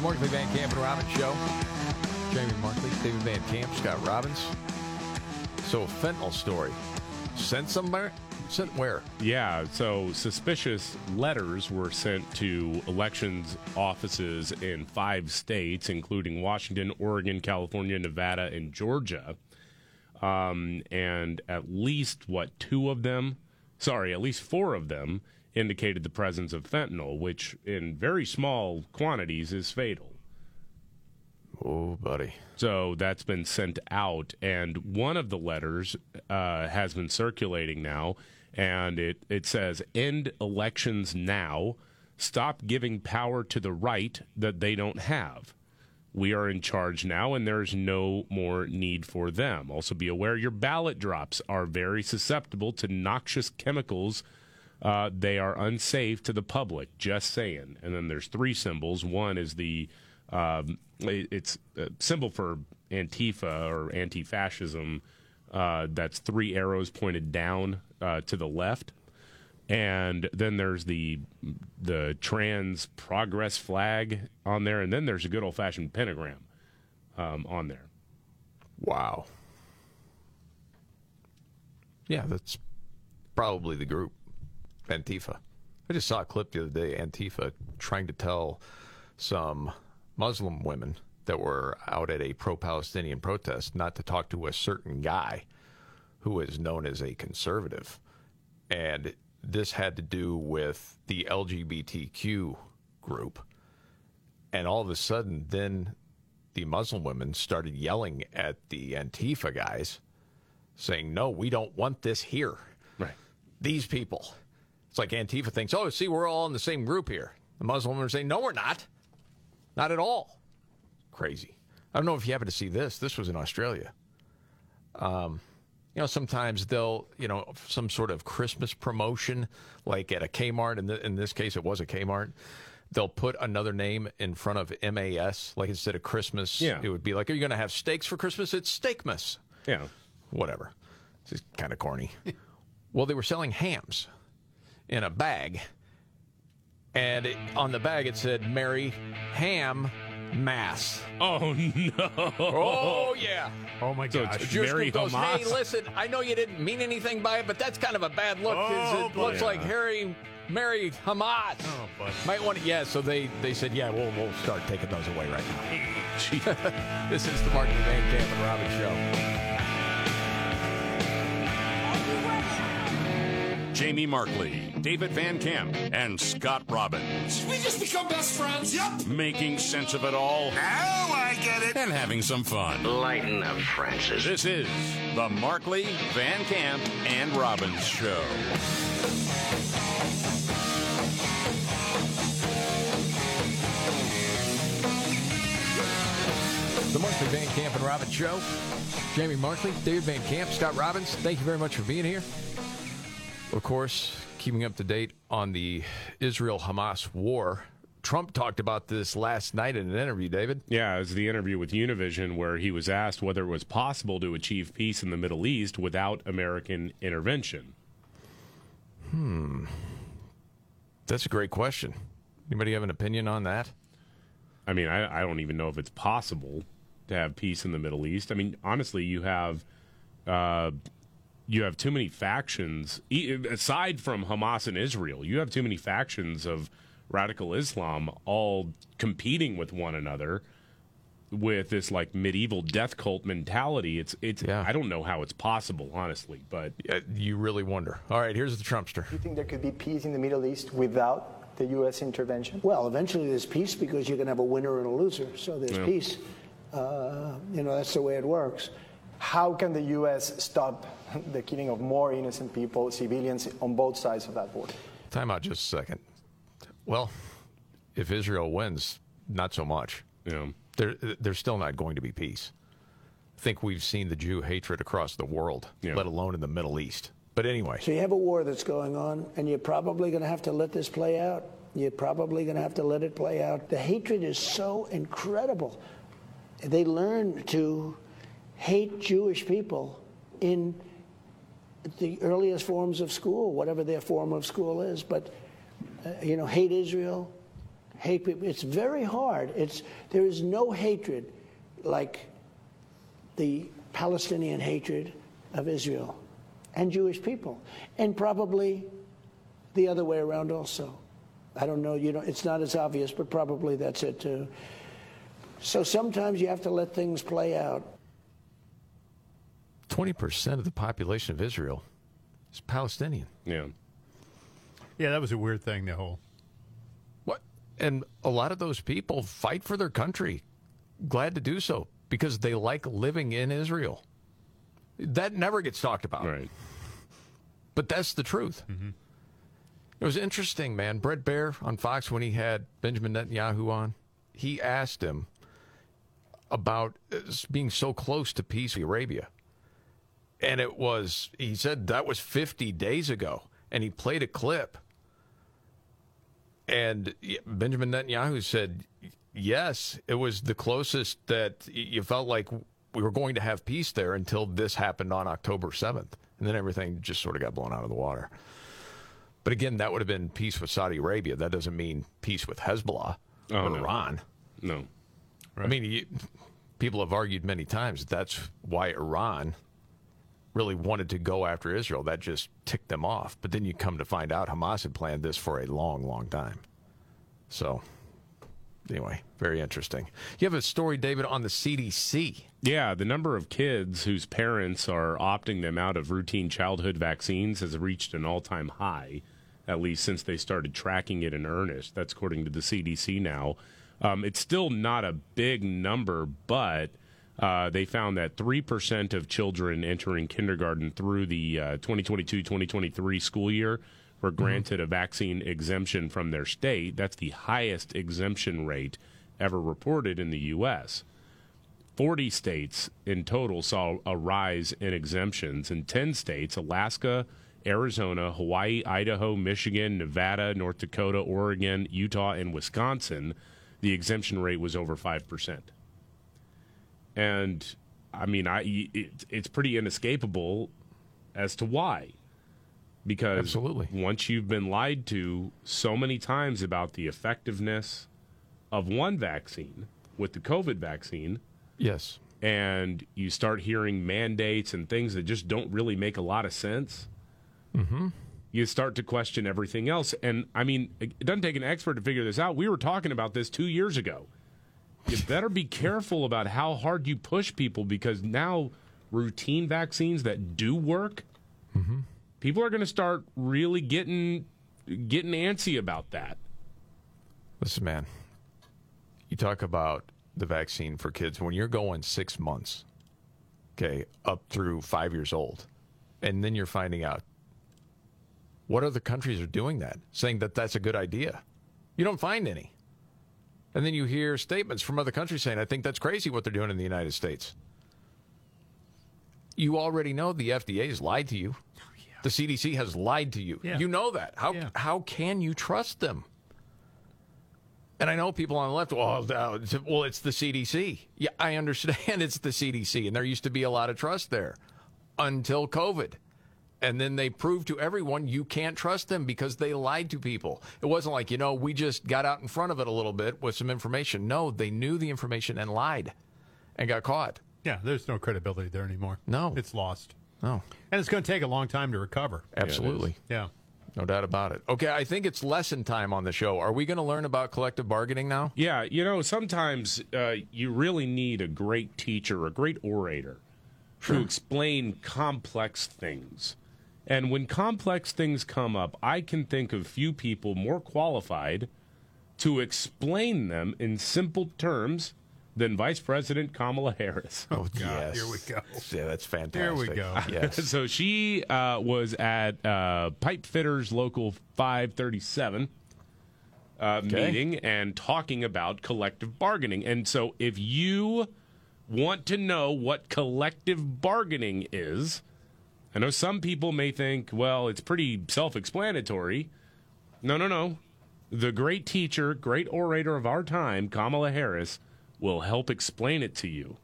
The Markley Van Camp and Robbins Show. Jamie Markley, David Van Camp, Scott Robbins. So, fentanyl story. Sent somewhere? Sent where? Yeah, so suspicious letters were sent to elections offices in five states, including Washington, Oregon, California, Nevada, and Georgia. Um, and at least, what, two of them, sorry, at least four of them indicated the presence of fentanyl, which in very small quantities is fatal. Oh, buddy. So that's been sent out, and one of the letters uh, has been circulating now, and it, it says, End elections now. Stop giving power to the right that they don't have. We are in charge now, and there's no more need for them. Also, be aware your ballot drops are very susceptible to noxious chemicals. Uh, they are unsafe to the public. Just saying. And then there's three symbols. One is the um, it's a symbol for Antifa or anti-fascism. Uh, that's three arrows pointed down uh, to the left, and then there's the the trans progress flag on there, and then there's a good old fashioned pentagram um, on there. Wow. Yeah, that's probably the group, Antifa. I just saw a clip the other day, Antifa trying to tell some Muslim women that were out at a pro Palestinian protest not to talk to a certain guy who is known as a conservative. And this had to do with the LGBTQ group. And all of a sudden, then the Muslim women started yelling at the Antifa guys, saying, No, we don't want this here. Right. These people. It's like Antifa thinks, Oh, see, we're all in the same group here. The Muslim women are saying, No, we're not. Not at all. Crazy. I don't know if you happen to see this. This was in Australia. Um, you know, sometimes they'll, you know, some sort of Christmas promotion, like at a Kmart. In, the, in this case, it was a Kmart. They'll put another name in front of MAS, like instead of Christmas, Yeah. it would be like, "Are you going to have steaks for Christmas?" It's Steakmas. Yeah. Whatever. It's just kind of corny. well, they were selling hams in a bag, and it, on the bag it said Mary Ham Mass." Oh no! Oh yeah. Oh my So gosh. it's Jewish Mary group goes, Hamas. hey, listen, I know you didn't mean anything by it, but that's kind of a bad look. Oh, it looks like Harry, Mary Hamas. Oh, boy. Might want to, yeah. So they, they said, yeah, we'll we'll start taking those away right now. this is the Mark Van Camp and Robin show. Jamie Markley, David Van Camp, and Scott Robbins. We just become best friends. Yep. Making sense of it all Now I get it. and having some fun. Lighten up, Francis. This is the Markley, Van Camp, and Robbins show. The Markley Van Camp and Robbins show. Jamie Markley, David Van Camp, Scott Robbins. Thank you very much for being here. Of course, keeping up to date on the Israel Hamas war. Trump talked about this last night in an interview, David. Yeah, it was the interview with Univision where he was asked whether it was possible to achieve peace in the Middle East without American intervention. Hmm. That's a great question. Anybody have an opinion on that? I mean, I, I don't even know if it's possible to have peace in the Middle East. I mean, honestly, you have uh, you have too many factions. E- aside from Hamas and Israel, you have too many factions of radical Islam all competing with one another with this like medieval death cult mentality. It's it's. I don't know how it's possible, honestly, but you really wonder. All right, here's the Trumpster. Do you think there could be peace in the Middle East without the U.S. intervention? Well, eventually there's peace because you're going to have a winner and a loser. So there's Yeah. peace. Uh, you know, that's the way it works. How can the U.S. stop the killing of more innocent people, civilians, on both sides of that border? Time out just a second. Well, if Israel wins, not so much. Yeah. There, there's still not going to be peace. I think we've seen the Jew hatred across the world, let alone in the Middle East. But anyway, So you have a war that's going on, and you're probably going to have to let this play out. You're probably going to have to let it play out. The hatred is so incredible. They learn to hate Jewish people in the earliest forms of school, whatever their form of school is. But uh, you know, hate Israel, hate people. It's very hard. It's there is no hatred like the Palestinian hatred of Israel and Jewish people, and probably the other way around also. I don't know. You know, it's not as obvious, but probably that's it too. So sometimes you have to let things play out. 20% of the population of Israel is Palestinian. Yeah. Yeah, that was a weird thing, the whole. What? And a lot of those people fight for their country. Glad to do so because they like living in Israel. That never gets talked about. Right. But that's the truth. It was interesting, man. Bret Baier on Fox, when he had Benjamin Netanyahu on, he asked him about uh, being so close to peace with Arabia. And it was, he said that was 50 days ago. And he played a clip. And Benjamin Netanyahu said, yes, it was the closest that you felt like we were going to have peace there until this happened on October 7th. And then everything just sort of got blown out of the water. But again, that would have been peace with Saudi Arabia. That doesn't mean peace with Hezbollah Oh, or no. Iran. No. I mean, you, people have argued many times that that's why Iran really wanted to go after Israel. That just ticked them off. But then you come to find out Hamas had planned this for a long, long time. So, Anyway, very interesting. You have a story, David, on the CDC. Yeah, the number of kids whose parents are opting them out of routine childhood vaccines has reached an all time high, at least since they started tracking it in earnest. That's according to the CDC now. Um, it's still not a big number, but uh, they found that 3% of children entering kindergarten through the uh, 2022 2023 school year were granted a vaccine exemption from their state. That's the highest exemption rate ever reported in the U.S. 40 states in total saw a rise in exemptions. In 10 states, Alaska, Arizona, Hawaii, Idaho, Michigan, Nevada, North Dakota, Oregon, Utah, and Wisconsin, the exemption rate was over 5%. And I mean, I it, it's pretty inescapable as to why. Because Absolutely. once you've been lied to so many times about the effectiveness of one vaccine with the COVID vaccine, Yes. and you start hearing mandates and things that just don't really make a lot of sense, Mm-hmm. you start to question everything else. And I mean, it doesn't take an expert to figure this out. We were talking about this two years ago. You better be careful about how hard you push people because now routine vaccines that do work, people are going to start really getting getting antsy about that. Listen, man, you talk about the vaccine for kids when you're going six months, okay, up through five years old, and then you're finding out what other countries are doing that, saying that that's a good idea. You don't find any. And then you hear statements from other countries saying, I think that's crazy what they're doing in the United States. You already know the FDA has lied to you. Oh, the CDC has lied to you. Yeah. You know that. How Yeah. how can you trust them? And I know people on the left, well, well, it's the CDC. Yeah, I understand it's the CDC, and there used to be a lot of trust there until COVID. And then they proved to everyone you can't trust them because they lied to people. It wasn't like, you know, we just got out in front of it a little bit with some information. No, they knew the information and lied and got caught. Yeah, there's no credibility there anymore. No. It's lost. No. And it's going to take a long time to recover. Absolutely. Yeah. No doubt about it. Okay, I think it's lesson time on the show. Are we going to learn about collective bargaining now? Yeah, you know, sometimes uh, you really need a great teacher, a great orator to explain complex things. And when complex things come up, I can think of few people more qualified to explain them in simple terms than Vice President Kamala Harris. Oh, God. Here we go. Yeah, that's fantastic. Here we go. Yes. so she uh, was at uh, Pipe Fitters Local 537 uh, Okay. meeting and talking about collective bargaining. And so if you want to know what collective bargaining is, I know some people may think, well, it's pretty self explanatory. No, no, no. The great teacher, great orator of our time, Kamala Harris, will help explain it to you.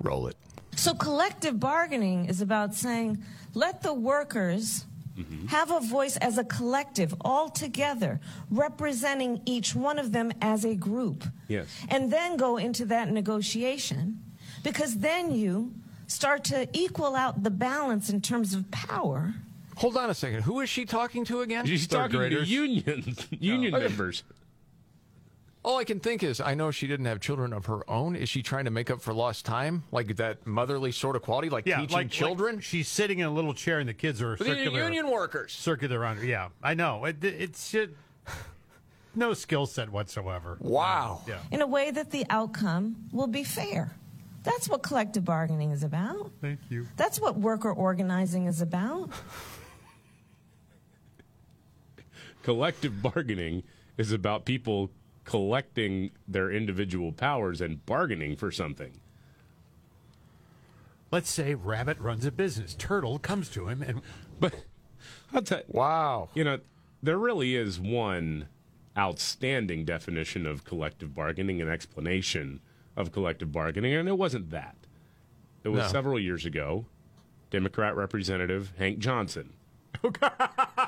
Roll it. So collective bargaining is about saying, let the workers mm-hmm. have a voice as a collective, all together, representing each one of them as a group. Yes. And then go into that negotiation, because then you start to equal out the balance in terms of power. Hold on a second. Who is she talking to again? She's Third talking graders? to union oh. union Okay. members. All I can think is, I know she didn't have children of her own. Is she trying to make up for lost time, like that motherly sort of quality, like Yeah, teaching like children? like she's sitting in a little chair and the kids are But they're circular. union workers. Circular under. Yeah, I know. It, it's just no skill set whatsoever. Wow. Yeah. in a way that the outcome will be fair. That's what collective bargaining is about. Thank you. That's what worker organizing is about. Collective bargaining is about people collecting their individual powers and bargaining for something. Let's say Rabbit runs a business. Turtle comes to him and But I'll tell wow. You know, there really is one outstanding definition of collective bargaining, and explanation of collective bargaining, and it wasn't that. It was No. several years ago. Democrat Representative Hank Johnson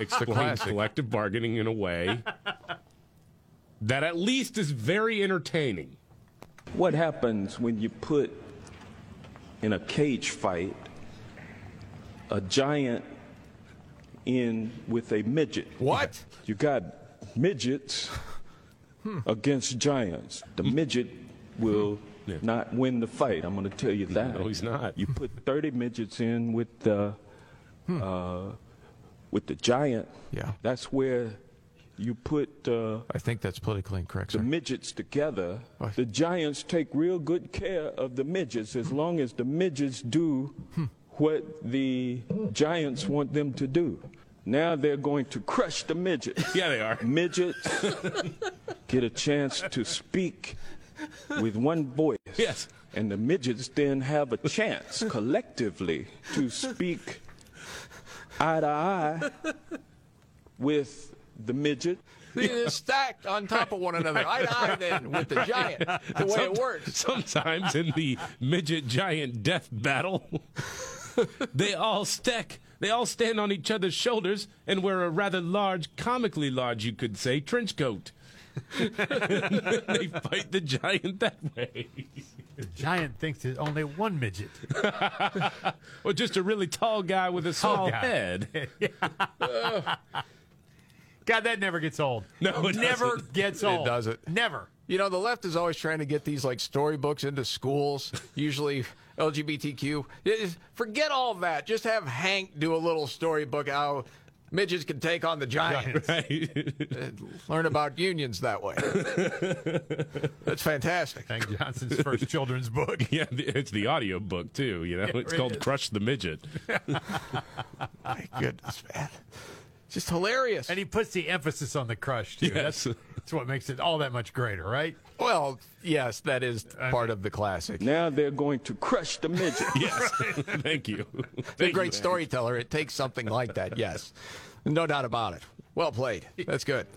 explained classic. collective bargaining in a way that at least is very entertaining. What happens when you put in a cage fight a giant in with a midget? What? You got midgets hmm. against giants. The midget will not win the fight. I'm going to tell you that. No, he's not. You put 30 midgets in with the uh, with the giant. Yeah. That's where you put. Uh, I think that's politically incorrect. the Sir. midgets together. The giants take real good care of the midgets as long as the midgets do what the giants want them to do. Now they're going to crush the midgets. Yeah, they are. Midgets get a chance to speak with one voice. Yes. And the midgets then have a chance collectively to speak eye to eye with the midget. They're stacked on top of one another, eye to eye, then with the giant. The way it works. Sometimes in the midget giant death battle, they all stack. They all stand on each other's shoulders and wear a rather large, comically large, you could say, trench coat. they fight the giant that way. The giant thinks there's only one midget. or just a really tall guy with a Tall small guy. head. God, that never gets old. No, it never doesn't. gets It old. doesn't. Never. You know, the left is always trying to get these like storybooks into schools, usually LGBTQ. Forget all that. Just have Hank do a little storybook how midgets can take on the giants. And Learn about unions that way. That's fantastic. Hank Johnson's first children's book. Yeah, it's the audio book too. You know, it's it called is. "Crush the Midget." My goodness, man. Just hilarious. And he puts the emphasis on the crush, too. Yes. That's, that's what makes it all that much greater, right? Well, yes, that is part of the classic. Now they're going to crush the midget. yes, thank you. He's a great you. storyteller. It takes something like that, yes. No doubt about it. Well played. That's good.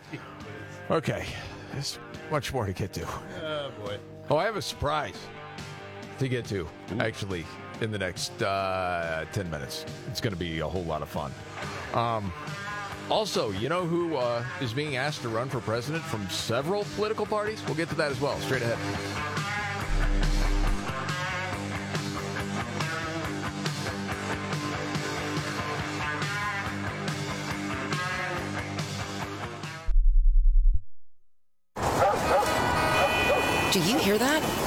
Okay. There's much more to get to. Oh, boy. Oh, I have a surprise to get to, actually, in the next uh, 10 minutes. It's going to be a whole lot of fun. Um, also, you know who uh, is being asked to run for president from several political parties? We'll get to that as well, straight ahead. Do you hear that?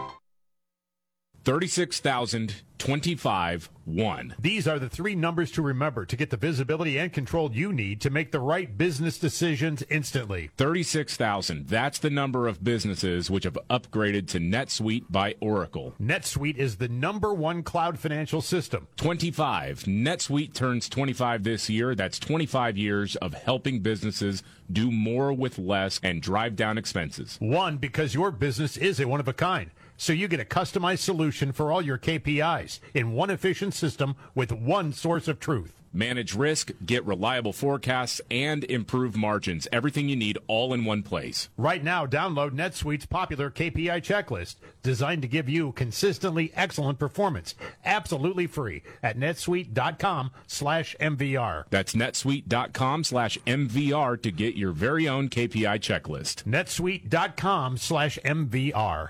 36,025 1. These are the three numbers to remember to get the visibility and control you need to make the right business decisions instantly. 36,000. That's the number of businesses which have upgraded to NetSuite by Oracle. NetSuite is the number one cloud financial system. 25. NetSuite turns 25 this year. That's 25 years of helping businesses do more with less and drive down expenses. One, because your business is a one of a kind. So you get a customized solution for all your KPIs in one efficient system with one source of truth. Manage risk, get reliable forecasts, and improve margins. Everything you need all in one place. Right now, download NetSuite's popular KPI checklist designed to give you consistently excellent performance, absolutely free at netsuite.com slash MVR. That's netsuite.com slash MVR to get your very own KPI checklist. netsuite.com slash MVR.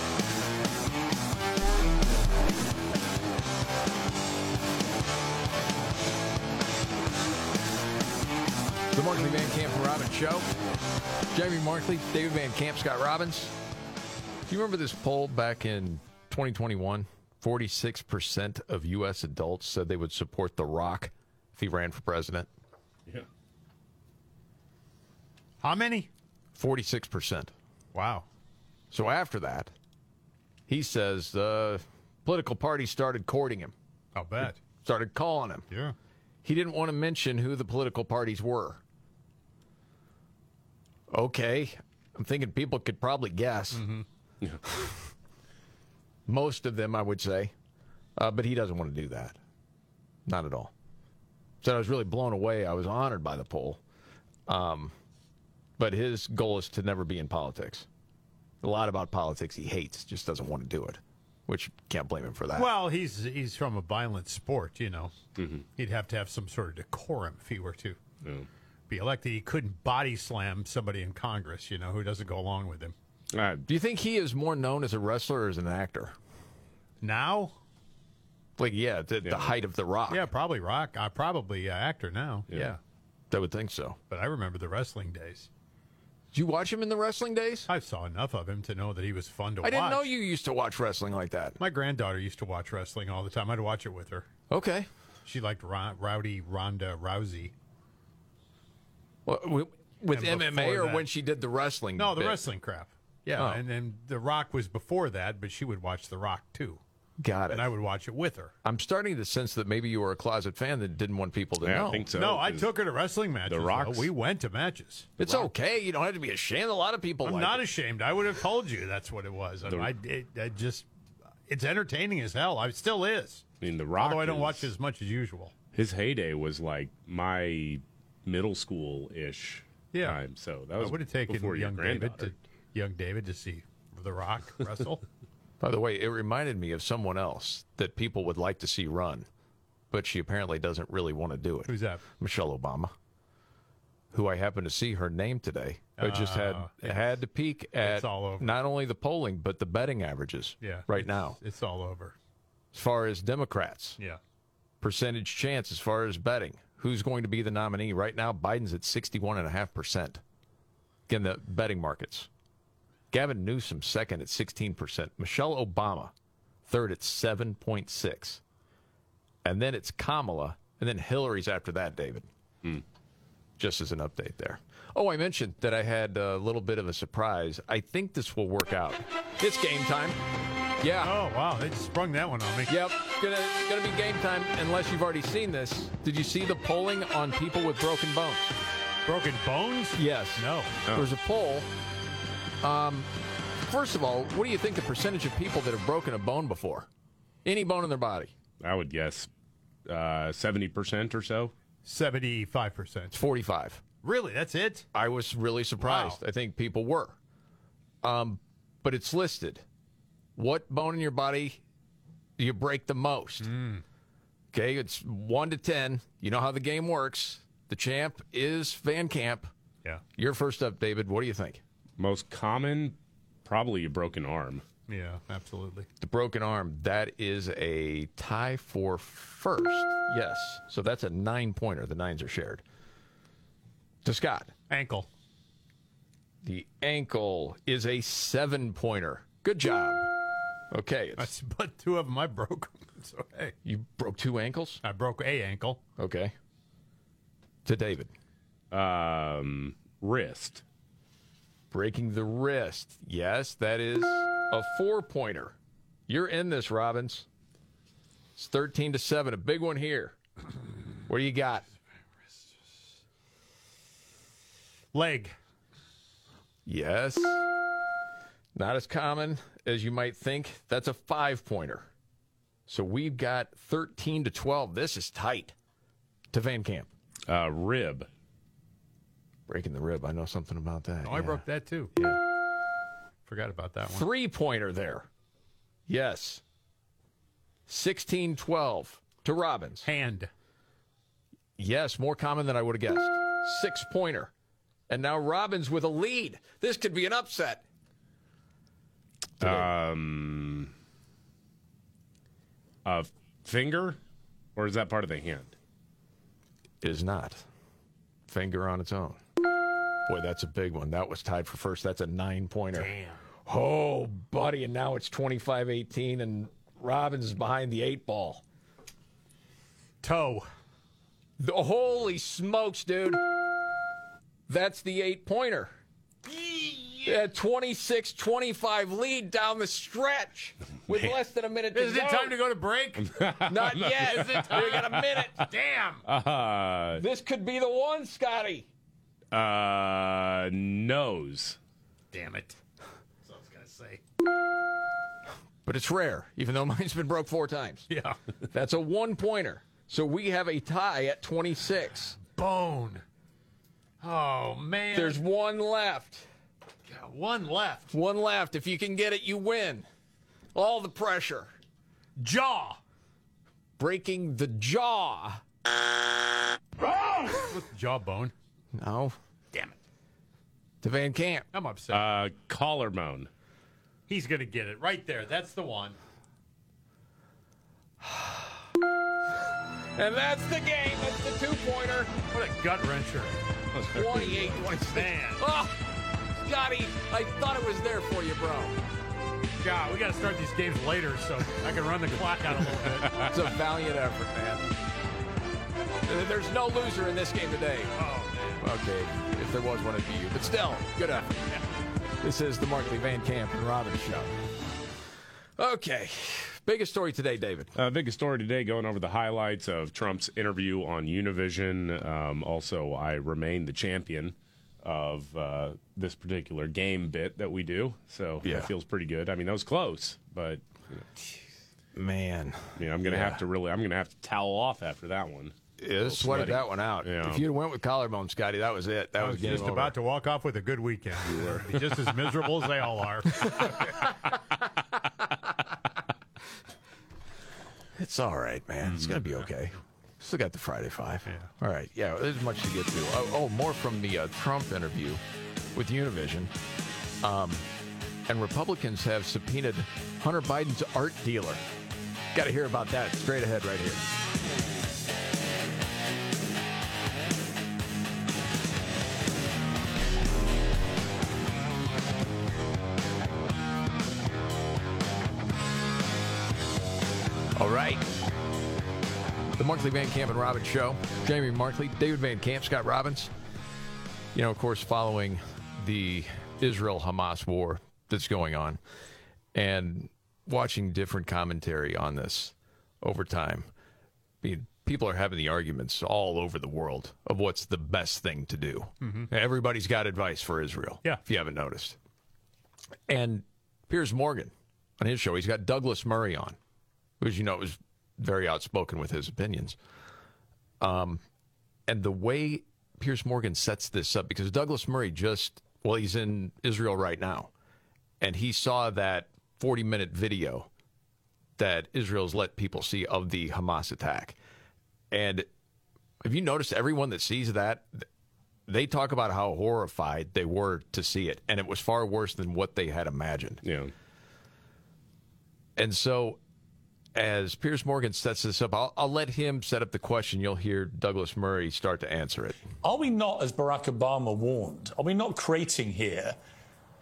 The Markley Van Camp and Robbins Show. Jamie Markley, David Van Camp, Scott Robbins. Do you remember this poll back in 2021? 46% of U.S. adults said they would support The Rock if he ran for president. Yeah. How many? 46%. Wow. So after that, he says, the political parties started courting him. I'll bet. Started calling him. Yeah. He didn't want to mention who the political parties were. Okay. I'm thinking people could probably guess. Yeah. Most of them, I would say. Uh, but he doesn't want to do that. Not at all. So I was really blown away. I was honored by the poll. Um, but his goal is to never be in politics. A lot about politics he hates, just doesn't want to do it, which you can't blame him for that. Well, he's he's from a violent sport, you know. He'd have to have some sort of decorum if he were to be elected. He couldn't body slam somebody in Congress, you know, who doesn't go along with him. Do you think he is more known as a wrestler or as an actor? Now? Like, yeah, the, the height of The Rock. Yeah, probably rock. Uh, probably uh, actor now. Yeah. I would think so. But I remember the wrestling days. Did you watch him in the wrestling days? I saw enough of him to know that he was fun to I watch. I didn't know you used to watch wrestling like that. My granddaughter used to watch wrestling all the time. I'd watch it with her. Okay. She liked Ro- Rowdy Ronda Rousey. Well, with, with And MMA or that- when she did the wrestling? No, the bit? wrestling crap. Yeah, Oh. and then The Rock was before that, but she would watch The Rock too. Got it. And I would watch it with her. I'm starting to sense that maybe you were a closet fan that didn't want people to know. I think so. No, I took her to wrestling matches. though. Rock's- We went to matches. It's okay. You don't have to be ashamed. A lot of people I'm like not it. ashamed. I would have told you that's what it was. I, The- I, it, I just, it's entertaining as hell. I still is. I mean, The Rock. Although I don't is- watch as much as usual. His heyday was like my middle school ish Yeah. time. So that was I would have taken young David to young David to see The Rock wrestle. By the way, it reminded me of someone else that people would like to see run, but she apparently doesn't really want to do it. Who's that? Michelle Obama, who I happened to see her name today. I just had oh, it's- had to peek at it's all over. not only the polling but the betting averages. Yeah, right it's- now, it's all over. as far as Democrats, Yeah. percentage chance as far as betting. Who's going to be the nominee? Right now, Biden's at 61.5%. Again, the betting markets. Gavin Newsom second at 16%. Michelle Obama third at 7.6. And then it's Kamala, and then Hillary's after that, David. Hmm. Just as an update there. Oh, I mentioned that I had a little bit of a surprise. I think this will work out. It's game time. Yeah. Oh wow, they just sprung that one on me. Yep, gonna gonna be game time. Unless you've already seen this. Did you see the polling on people with broken bones? Broken bones? Yes. No. Oh. There was a poll. Um, first of all, what do you think the percentage of people that have broken a bone before? Any bone in their body? I would guess uh, seventy percent or so. Seventy-five percent. It's forty-five. Really? That's it? I was really surprised. I think people were. Um, but it's listed. What bone in your body do you break the most? Okay, it's one to ten. You know how the game works. The champ is Van Camp. Yeah. You're first up, David. What do you think? Most common, probably a broken arm. Yeah, absolutely. The broken arm. That is a tie for first. Yes. So that's a nine pointer. The nines are shared. To Scott. Ankle. The ankle is a seven pointer. Good job. Okay. It's, That's, but two of them I broke. So hey, you broke two ankles? I broke a ankle. Okay. To David. Um, wrist. Breaking the wrist. Yes, that is a four pointer. You're in this, Robbins. It's 13 to 7. A big one here. What do you got? Leg. Yes. Not as common as you might think. That's a five pointer. So we've got 13 to 12. This is tight to Van Camp. Uh, rib. Breaking the rib. I know something about that. Oh, I broke that too. Yeah. Forgot about that one. Three pointer there. Yes. 16 12 to Robbins. Hand. Yes, more common than I would have guessed. Six pointer. And now Robbins with a lead. This could be an upset. Um, a finger, or is that part of the hand? Is not. Finger on its own. Boy, that's a big one. That was tied for first. That's a nine pointer. Damn. Oh, buddy. And now it's 25 18, and Robbins is behind the eight ball. Toe. The, holy smokes, dude. That's the eight pointer. A 26 25 lead down the stretch with less than a minute to go. Is go. it time to go to break? Not yet. Is it We got a minute. Damn. Uh, This could be the one, Scotty. Uh, nose. Damn it. That's what I was going to say. But it's rare, even though mine's been broke four times. Yeah. That's a one pointer. So we have a tie at 26. Bone. Oh, man. There's one left. Got one left. One left. If you can get it, you win. All the pressure. Jaw. Breaking the jaw. With jawbone. No. Damn it. To Van Camp. I'm upset. Uh, collarbone. He's going to get it right there. That's the one. And that's the game. That's the two pointer. What a gut wrencher. 28 26. Man. Oh, Scotty, I thought it was there for you, bro. God, we got to start these games later so I can run the clock out a little bit. It's a valiant effort, man. There's no loser in this game today. Oh, man. Okay, if there was one, it'd be you. But still, good effort. This is the Markley Van Camp and Robbins Show. Okay, biggest story today, David. Uh, biggest story today going over the highlights of Trump's interview on Univision. Um, also, I remain the champion of uh, this particular game bit that we do. So Yeah. that feels pretty good. I mean, that was close, but Man, you know, I'm going to Yeah. have to really, I'm going to have to towel off after that one. Yeah, sweated that one out. Yeah. If you'd went with collarbone, Scotty, that was it. That I was, was game just over. about to walk off with a good weekend. Be just as miserable as they all are. It's all right, man. It's going to be okay. Still got the Friday Five. All right. Yeah, there's much to get to. Oh, oh more from the uh, Trump interview with Univision. Um, and Republicans have subpoenaed Hunter Biden's art dealer. Got to hear about that straight ahead right here. Markley Van Camp and Robbins Show. Jamie Markley, David Van Camp, Scott Robbins. You know, of course, following the Israel Hamas war that's going on and watching different commentary on this over time. I mean, people are having the arguments all over the world of what's the best thing to do. Mm-hmm. Everybody's got advice for Israel. Yeah. If you haven't noticed. And Piers Morgan on his show, he's got Douglas Murray on, who, as you know, it was very outspoken with his opinions. Um, and the way Piers Morgan sets this up, because Douglas Murray just, well, he's in Israel right now, and he saw that 40 minute video that Israel's let people see of the Hamas attack. And have you noticed everyone that sees that? They talk about how horrified they were to see it, and it was far worse than what they had imagined. Yeah. And so, as Piers Morgan sets this up, I'll, I'll let him set up the question. You'll hear Douglas Murray start to answer it. Are we not, as Barack Obama warned, are we not creating here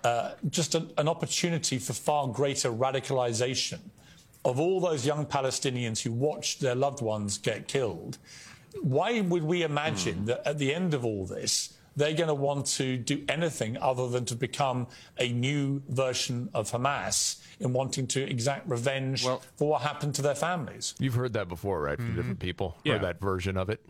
uh, just an, an opportunity for far greater radicalization of all those young Palestinians who watched their loved ones get killed? Why would we imagine that at the end of all this, they're going to want to do anything other than to become a new version of Hamas in wanting to exact revenge for what happened to their families? You've heard that before, right, from mm-hmm. different people? Yeah. Or that version of it?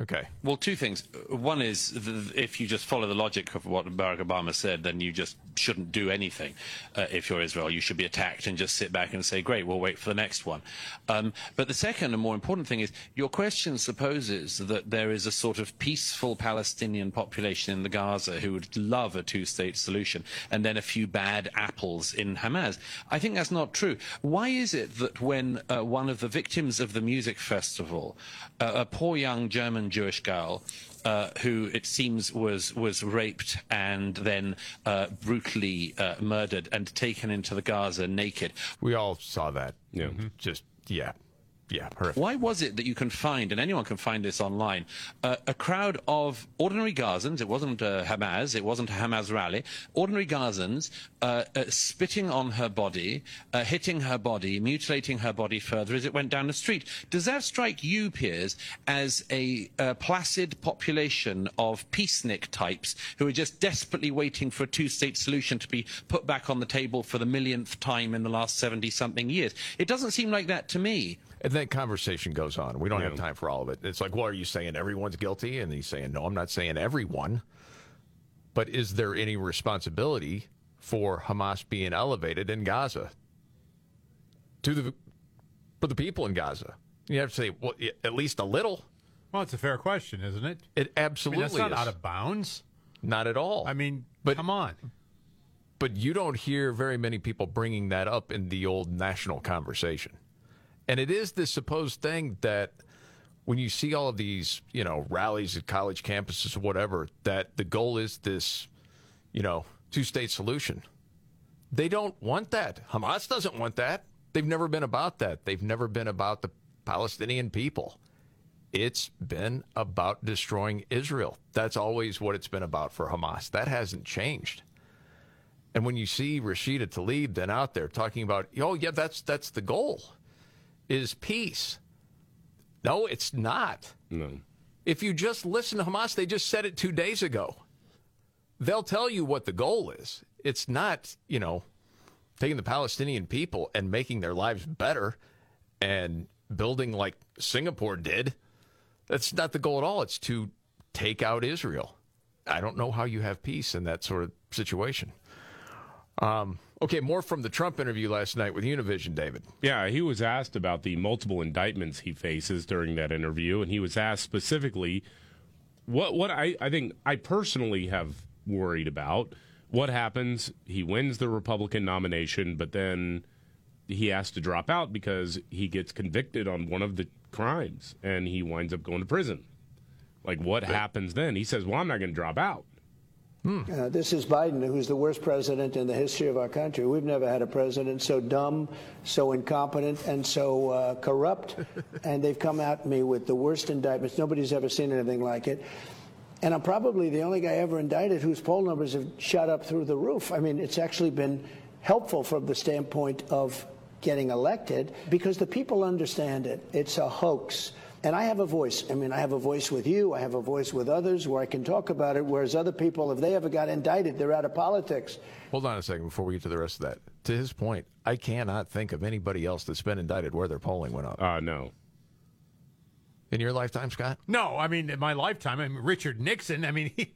Okay. Well, two things. One is if you just follow the logic of what Barack Obama said, then you just shouldn't do anything. Uh, if you're Israel, you should be attacked and just sit back and say, "Great, we'll wait for the next one." Um, but the second and more important thing is your question supposes that there is a sort of peaceful Palestinian population in the Gaza who would love a two-state solution, and then a few bad apples in Hamas. I think that's not true. Why is it that when uh, one of the victims of the music festival, uh, a poor young German Jewish girl, uh, who it seems was was raped and then uh, brutally uh, murdered and taken into the Gaza naked. We all saw that. Yeah. Just, yeah. Yeah, perfect. Why was it that you can find, and anyone can find this online, uh, a crowd of ordinary Gazans, it wasn't uh, Hamas, it wasn't a Hamas rally, ordinary Gazans uh, uh, spitting on her body, uh, hitting her body, mutilating her body further as it went down the street. Does that strike you, Piers, as a uh, placid population of peacenik types who are just desperately waiting for a two-state solution to be put back on the table for the millionth time in the last 70-something years? It doesn't seem like that to me. And that conversation goes on. We don't have time for all of it. It's like, well, are you saying everyone's guilty? And he's saying, no, I'm not saying everyone. But is there any responsibility for Hamas being elevated in Gaza to the for the people in Gaza? You have to say, well, at least a little. Well, it's a fair question, isn't it? It absolutely I mean, that's not is. out of bounds. Not at all. I mean, but come on. But you don't hear very many people bringing that up in the old national conversation. And it is this supposed thing that when you see all of these, you know, rallies at college campuses or whatever, that the goal is this, you know, two state solution. They don't want that. Hamas doesn't want that. They've never been about that. They've never been about the Palestinian people. It's been about destroying Israel. That's always what it's been about for Hamas. That hasn't changed. And when you see Rashida Tlaib then out there talking about, oh yeah, that's that's the goal, is peace. No, it's not. No. If you just listen to Hamas, they just said it two days ago. They'll tell you what the goal is. It's not, you know, taking the Palestinian people and making their lives better and building like Singapore did. That's not the goal at all. It's to take out Israel. I don't know how you have peace in that sort of situation. Um, okay, more from the Trump interview last night with Univision, David. Yeah, he was asked about the multiple indictments he faces during that interview, and he was asked specifically what what I, I think I personally have worried about. What happens? He wins the Republican nomination, but then he has to drop out because he gets convicted on one of the crimes and he winds up going to prison. Like, what happens then? He says, Well, I'm not going to drop out. Uh, this is Biden, who's the worst president in the history of our country. We've never had a president so dumb, so incompetent, and so uh, corrupt. and they've come at me with the worst indictments. Nobody's ever seen anything like it. And I'm probably the only guy ever indicted whose poll numbers have shot up through the roof. I mean, it's actually been helpful from the standpoint of getting elected because the people understand it. It's a hoax. And I have a voice. I mean, I have a voice with you. I have a voice with others where I can talk about it. Whereas other people, if they ever got indicted, they're out of politics. Hold on a second before we get to the rest of that. To his point, I cannot think of anybody else that's been indicted where their polling went up. Uh, no. In your lifetime, Scott? No, I mean in my lifetime. I mean Richard Nixon. I mean he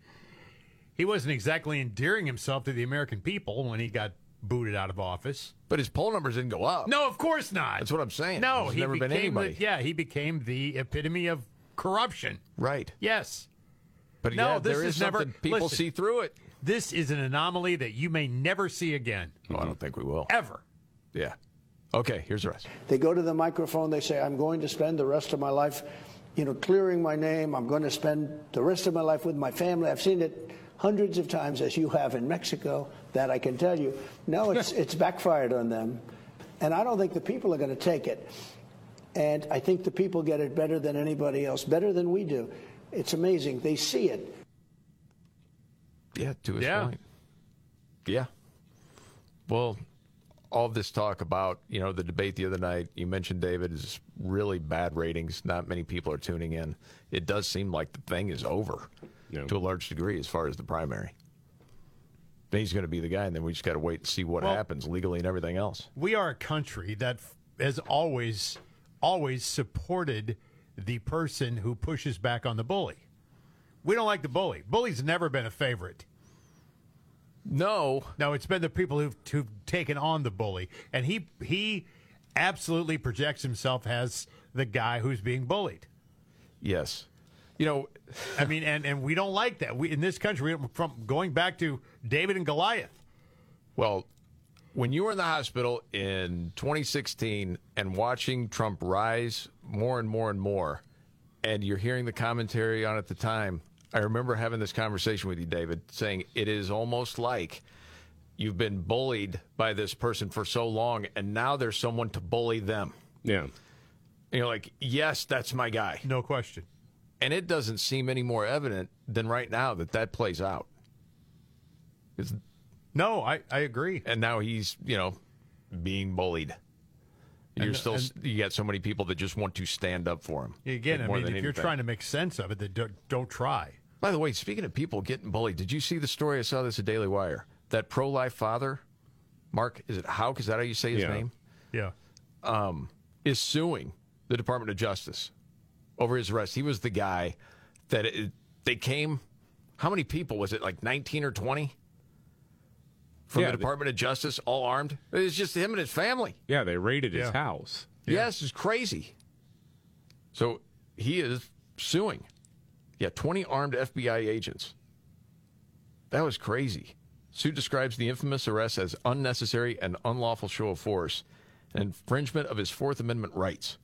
he wasn't exactly endearing himself to the American people when he got booted out of office. But his poll numbers didn't go up. No, of course not. That's what I'm saying. No, There's he never been became the- anybody. yeah, he became the epitome of corruption. Right. Yes. But no, yeah, this there is is never. people listen, see through it. This is an anomaly that you may never see again. Well, I don't think we will. Ever. Yeah. Okay, here's the rest. They go to the microphone, they say, I'm going to spend the rest of my life, you know, clearing my name. I'm going to spend the rest of my life with my family. I've seen it hundreds of times, as you have in Mexico, that I can tell you. No, it's, it's backfired on them. And I don't think the people are going to take it. And I think the people get it better than anybody else, better than we do. It's amazing. They see it. Yeah, to his Yeah. point. Yeah. Well, all this talk about, you know, the debate the other night, you mentioned, David, is really bad ratings. Not many people are tuning in. It does seem like the thing is over to a large degree as far as the primary. Then he's going to be the guy, and then we just got to wait and see what Well- happens legally and everything else. We are a country that has always, always supported the person who pushes back on the bully. We don't like the bully. Bully's never been a favorite. No, no, it's been the people who've, who've taken on the bully, and he he absolutely projects himself as the guy who's being bullied. Yes, you know, I mean, and and we don't like that. We in this country, from going back to David and Goliath. Well, when you were in the hospital in 2016 and watching Trump rise more and more and more, and you're hearing the commentary on it at the time, I remember having this conversation with you, David, saying it is almost like you've been bullied by this person for so long, and now there's someone to bully them. Yeah. And you're like, yes, that's my guy. No question. And it doesn't seem any more evident than right now that that plays out. It's, no, I, I agree. And now he's, you know, being bullied. You're And- still, and- you got so many people that just want to stand up for him. Again, I mean, if than you're trying to make sense of it, then don't, don't try. By the way, speaking of people getting bullied, did you see the story? I saw this at Daily Wire. That pro life father, Mark, is it Houck? Is that how you say his Yeah. name? Yeah. Um, is suing the Department of Justice over his arrest. He was the guy that it, they came. How many people was it? Like 19 or 20 from Yeah, the they- Department of Justice, all armed. It was just him and his family. Yeah, they raided his Yeah. house. Yes, it's crazy. So he is suing. Yeah, 20 armed FBI agents. That was crazy. Suit describes the infamous arrest as unnecessary and unlawful show of force, and infringement of his Fourth Amendment rights.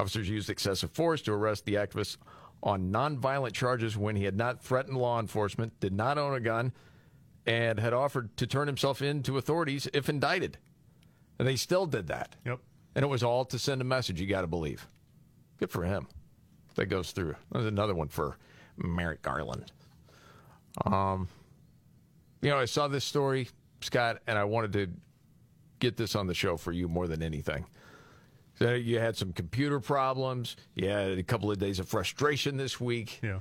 Officers used excessive force to arrest the activist on nonviolent charges when he had not threatened law enforcement, did not own a gun, and had offered to turn himself in to authorities if indicted. And they still did that. Yep. And it was all to send a message, you got to believe. Good for him. That goes through. There's another one for Merrick Garland. Um, you know, I saw this story, Scott, and I wanted to get this on the show for you more than anything. So you had some computer problems. You had a couple of days of frustration this week. Yeah.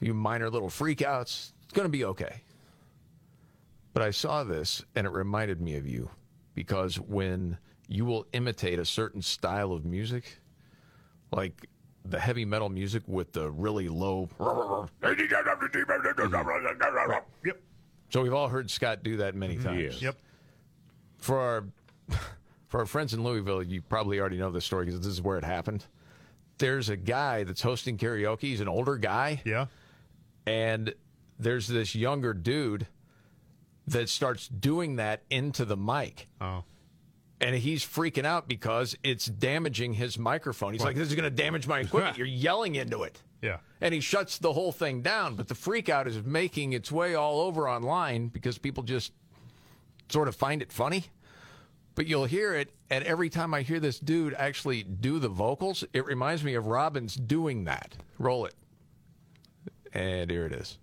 You minor little freakouts. It's going to be okay. But I saw this and it reminded me of you because when you will imitate a certain style of music, like the heavy metal music with the really low. Mm-hmm. Yep. So we've all heard Scott do that many mm-hmm. times. Yep. For our for our friends in Louisville, you probably already know this story because this is where it happened. There's a guy that's hosting karaoke. He's an older guy. Yeah. And there's this younger dude that starts doing that into the mic. Oh. And he's freaking out because it's damaging his microphone. He's like, this is going to damage my equipment. You're yelling into it. Yeah. And he shuts the whole thing down. But the freak out is making its way all over online because people just sort of find it funny. But you'll hear it, and every time I hear this dude actually do the vocals, it reminds me of Robbins doing that. Roll it. And here it is.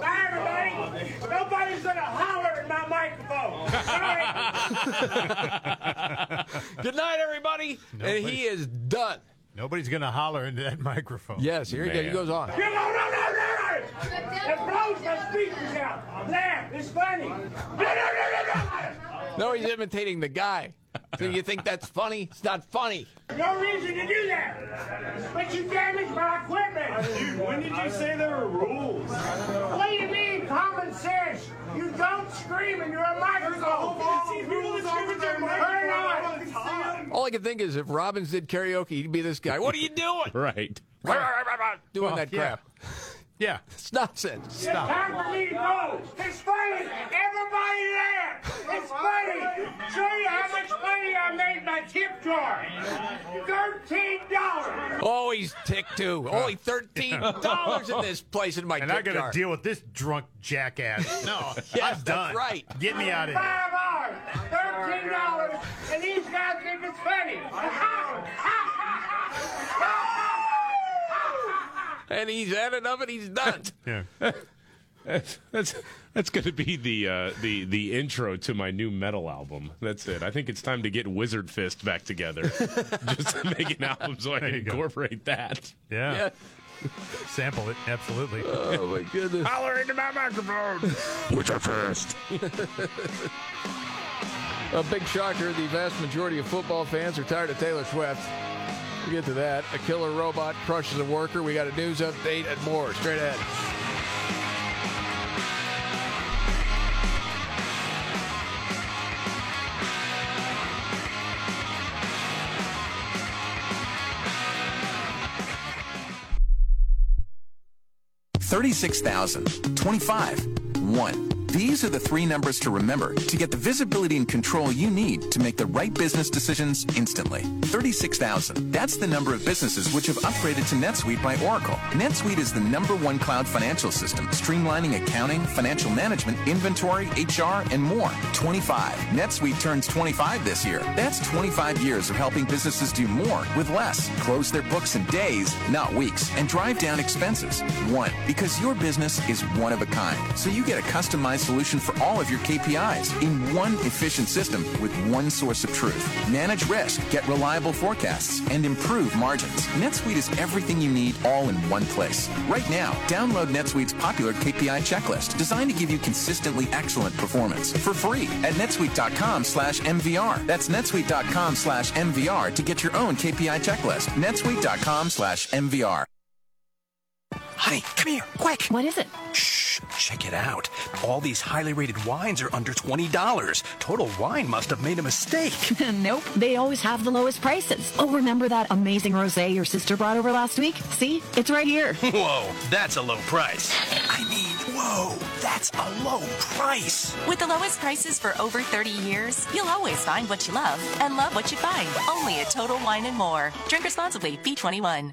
Bye, everybody. Nobody's gonna holler in my microphone. Good night, everybody. And he is done. Nobody's going to holler into that microphone. Yes, here he goes. He goes on. No, no, no, no, no! It blows my speakers out. Laugh. It's funny. No, no, no, no, no! No, he's imitating the guy. So you think that's funny? It's not funny. No reason to do that. But you damaged my equipment. Dude, when did you say there were rules? What do you mean, common sense? You don't scream into a microphone. Rules over there. Turn it on. All I can think is if Robbins did karaoke, he'd be this guy. What are you doing? Right. Doing Well, that crap. Yeah. Yeah, it's nonsense. It's time for me to go. It's funny. Everybody there. It's funny. Show you how much money I made my tip jar. Thirteen dollars. Oh, he's ticked too. Only thirteen dollars in this place in my And I tip got jar. to deal with this drunk jackass. No, Yes, I'm done. that's right. Get me out of here. Five hours. Thirteen dollars. And these guys think it's funny. And he's had enough and he's done. Yeah. That's that's, that's going to be the uh, the the intro to my new metal album. That's it. I think it's time to get Wizard Fist back together, just to make an album so I can incorporate that. Yeah. Sample it. Absolutely. Oh my goodness. Holler into my microphone. Wizard Fist. A big shocker the vast majority of football fans are tired of Taylor Swift. We'll get to that. A killer robot crushes a worker. We got a news update and more. Straight ahead. Thirty-six thousand. Twenty-five. One. These are the three numbers to remember to get the visibility and control you need to make the right business decisions instantly. 36,000. That's the number of businesses which have upgraded to NetSuite by Oracle. NetSuite is the number one cloud financial system, streamlining accounting, financial management, inventory, HR, and more. 25. NetSuite turns 25 this year. That's 25 years of helping businesses do more with less, close their books in days, not weeks, and drive down expenses. One, because your business is one of a kind. So you get a customized solution for all of your KPIs in one efficient system with one source of truth. Manage risk, get reliable forecasts, and improve margins. NetSuite is everything you need all in one place. Right now, download NetSuite's popular KPI checklist designed to give you consistently excellent performance for free at netsuite.com slash MVR. That's netsuite.com slash MVR to get your own KPI checklist. netsuite.com slash MVR. Honey, come here, quick. What is it? Shh, check it out. All these highly rated wines are under $20. Total Wine must have made a mistake. nope, they always have the lowest prices. Oh, remember that amazing rosé your sister brought over last week? See? It's right here. Whoa, that's a low price. I mean, whoa, that's a low price. With the lowest prices for over 30 years, you'll always find what you love and love what you find. Only at Total Wine and More. Drink responsibly. B21.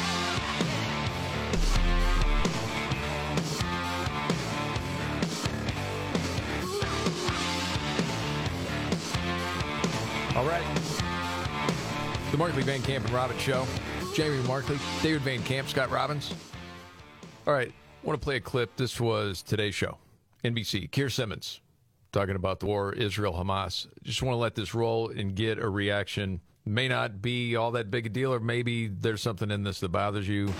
Markley Van Camp and Robbins Show. Jamie Markley, David Van Camp, Scott Robbins. All right. I want to play a clip. This was today's show. NBC, Keir Simmons talking about the war, Israel, Hamas. Just want to let this roll and get a reaction. May not be all that big a deal, or maybe there's something in this that bothers you.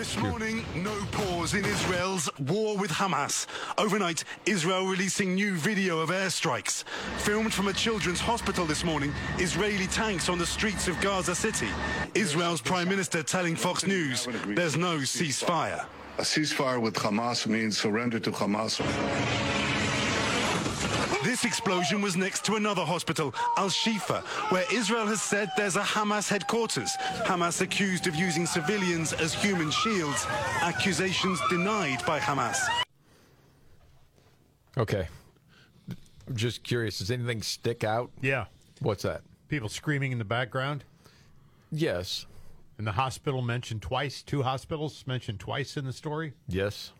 This morning, no pause in Israel's war with Hamas. Overnight, Israel releasing new video of airstrikes. Filmed from a children's hospital this morning, Israeli tanks on the streets of Gaza City. Israel's Prime Minister telling Fox News there's no ceasefire. A ceasefire with Hamas means surrender to Hamas. This explosion was next to another hospital, Al Shifa, where Israel has said there's a Hamas headquarters. Hamas accused of using civilians as human shields. Accusations denied by Hamas. Okay. I'm just curious. Does anything stick out? Yeah. What's that? People screaming in the background. Yes. And the hospital mentioned twice. Two hospitals mentioned twice in the story. Yes.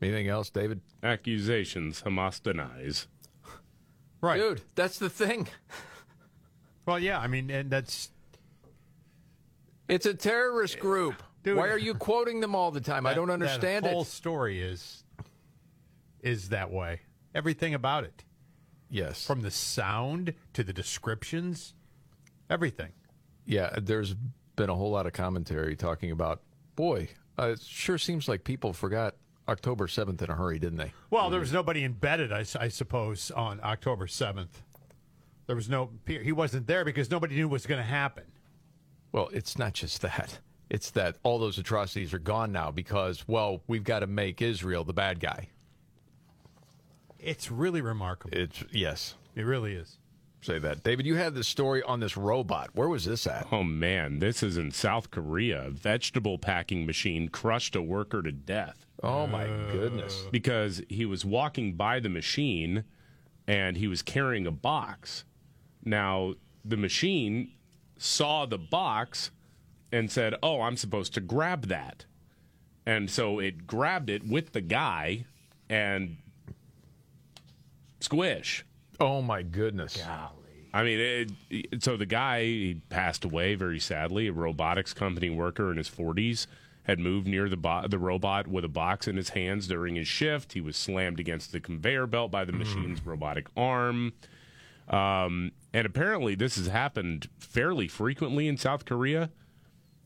Anything else, David? Accusations Hamas denies. Right. Dude, that's the thing. Well, yeah, I mean, and that's. It's a terrorist group. Dude, Why are you quoting them all the time? I don't understand it. that whole it. story is is that way. Everything about it. Yes. From the sound to the descriptions, everything. Yeah, there's been a whole lot of commentary talking about, boy, uh, it sure seems like people forgot October 7th in a hurry, didn't they? Well, there was nobody embedded, I suppose, on October 7th. There was no, he wasn't there because nobody knew what was going to happen. Well, it's not just that. It's that all those atrocities are gone now because, well, we've got to make Israel the bad guy. It's really remarkable. It's yes, it really is. Say that, David. You had this story on this robot. Where was this at? Oh man, this is in South Korea. A vegetable packing machine crushed a worker to death. Oh my goodness! Because he was walking by the machine and he was carrying a box. Now, the machine saw the box and said, "Oh, I'm supposed to grab that." And so it grabbed it with the guy and squish. Oh my goodness! I mean, it, so the guy he passed away very sadly. A robotics company worker in his 40s had moved near the bo- the robot with a box in his hands during his shift. He was slammed against the conveyor belt by the machine's robotic arm. Um, and apparently, this has happened fairly frequently in South Korea.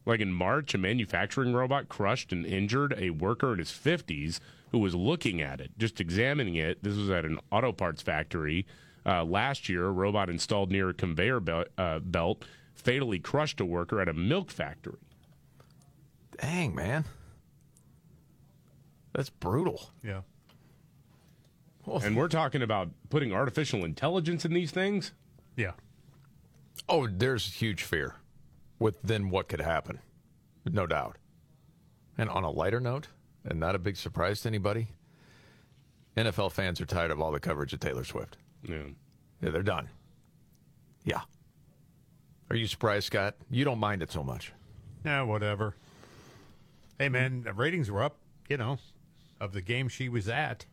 Like in March, a manufacturing robot crushed and injured a worker in his 50s who was looking at it, just examining it. This was at an auto parts factory uh, last year. A robot installed near a conveyor belt, uh, belt fatally crushed a worker at a milk factory. Dang, man. That's brutal. Yeah. And we're talking about putting artificial intelligence in these things. Yeah. Oh, there's huge fear with then what could happen. No doubt. And on a lighter note, and not a big surprise to anybody, NFL fans are tired of all the coverage of Taylor Swift. Yeah. Yeah, they're done. Yeah. Are you surprised, Scott? You don't mind it so much. Yeah, whatever. Hey, man, the ratings were up, you know, of the game she was at.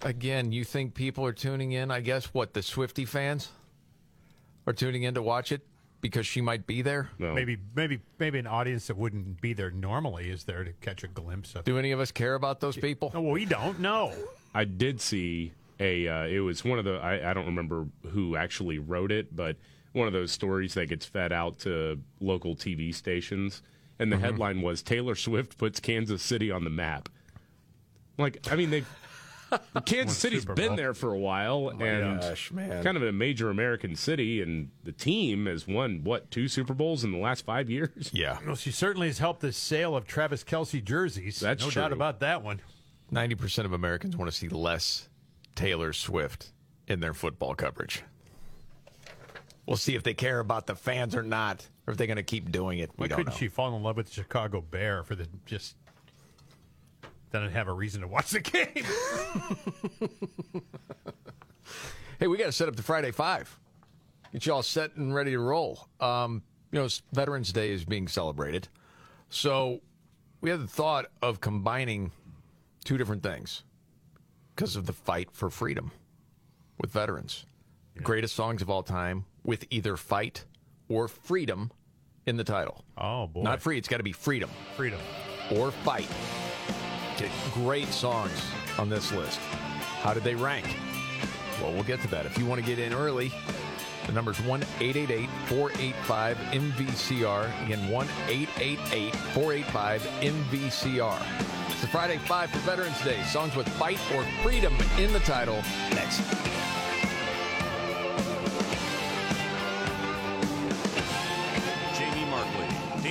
Again, you think people are tuning in? I guess what the Swiftie fans are tuning in to watch it because she might be there. Maybe, maybe, maybe an audience that wouldn't be there normally is there to catch a glimpse of. Do any of us care about those people? No, we don't. No. I did see a. Uh, it was one of the. I, I don't remember who actually wrote it, but one of those stories that gets fed out to local TV stations, and the Mhm. headline was Taylor Swift puts Kansas City on the map. Like, I mean, they. Kansas City's been Bowl. there for a while, Oh and gosh, man. kind of a major American city, and the team has won what two Super Bowls in the last five years. Yeah, Well, she certainly has helped the sale of Travis Kelce jerseys. That's no doubt about that one. 90% of Americans want to see less Taylor Swift in their football coverage. We'll see if they care about the fans or not, or if they're going to keep doing it. We Why don't couldn't know. she fall in love with the Chicago Bear for the just? Then I'd have a reason to watch the game. Hey, we got to set up the Friday Five. Get you all set and ready to roll. Um, you know, Veterans Day is being celebrated, so we had the thought of combining two different things because of the fight for freedom with veterans. Greatest songs of all time with either fight or freedom in the title. Oh boy, Not free. It's got to be freedom. Freedom. Or fight. Great songs on this list. How did they rank? Well, we'll get to that. If you want to get in early, the number's 1 888 485 MVCR. Again, 1 888 485 MVCR. It's the Friday 5 for Veterans Day. Songs with fight or freedom in the title. Next.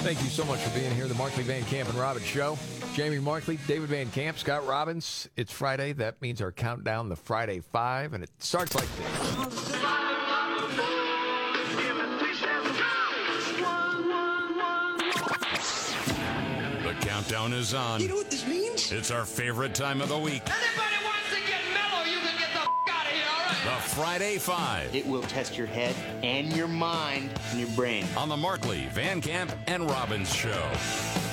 Thank you so much for being here. The Markley Van Camp and Robbins Show. Jamie Markley, David Van Camp, Scott Robbins. It's Friday. That means our countdown, the Friday Five, and it starts like this. The countdown is on. You know what this means? It's our favorite time of the week. Anybody The Friday Five. It will test your head and your mind and your brain. On the Markley, Van Camp, and Robbins Show.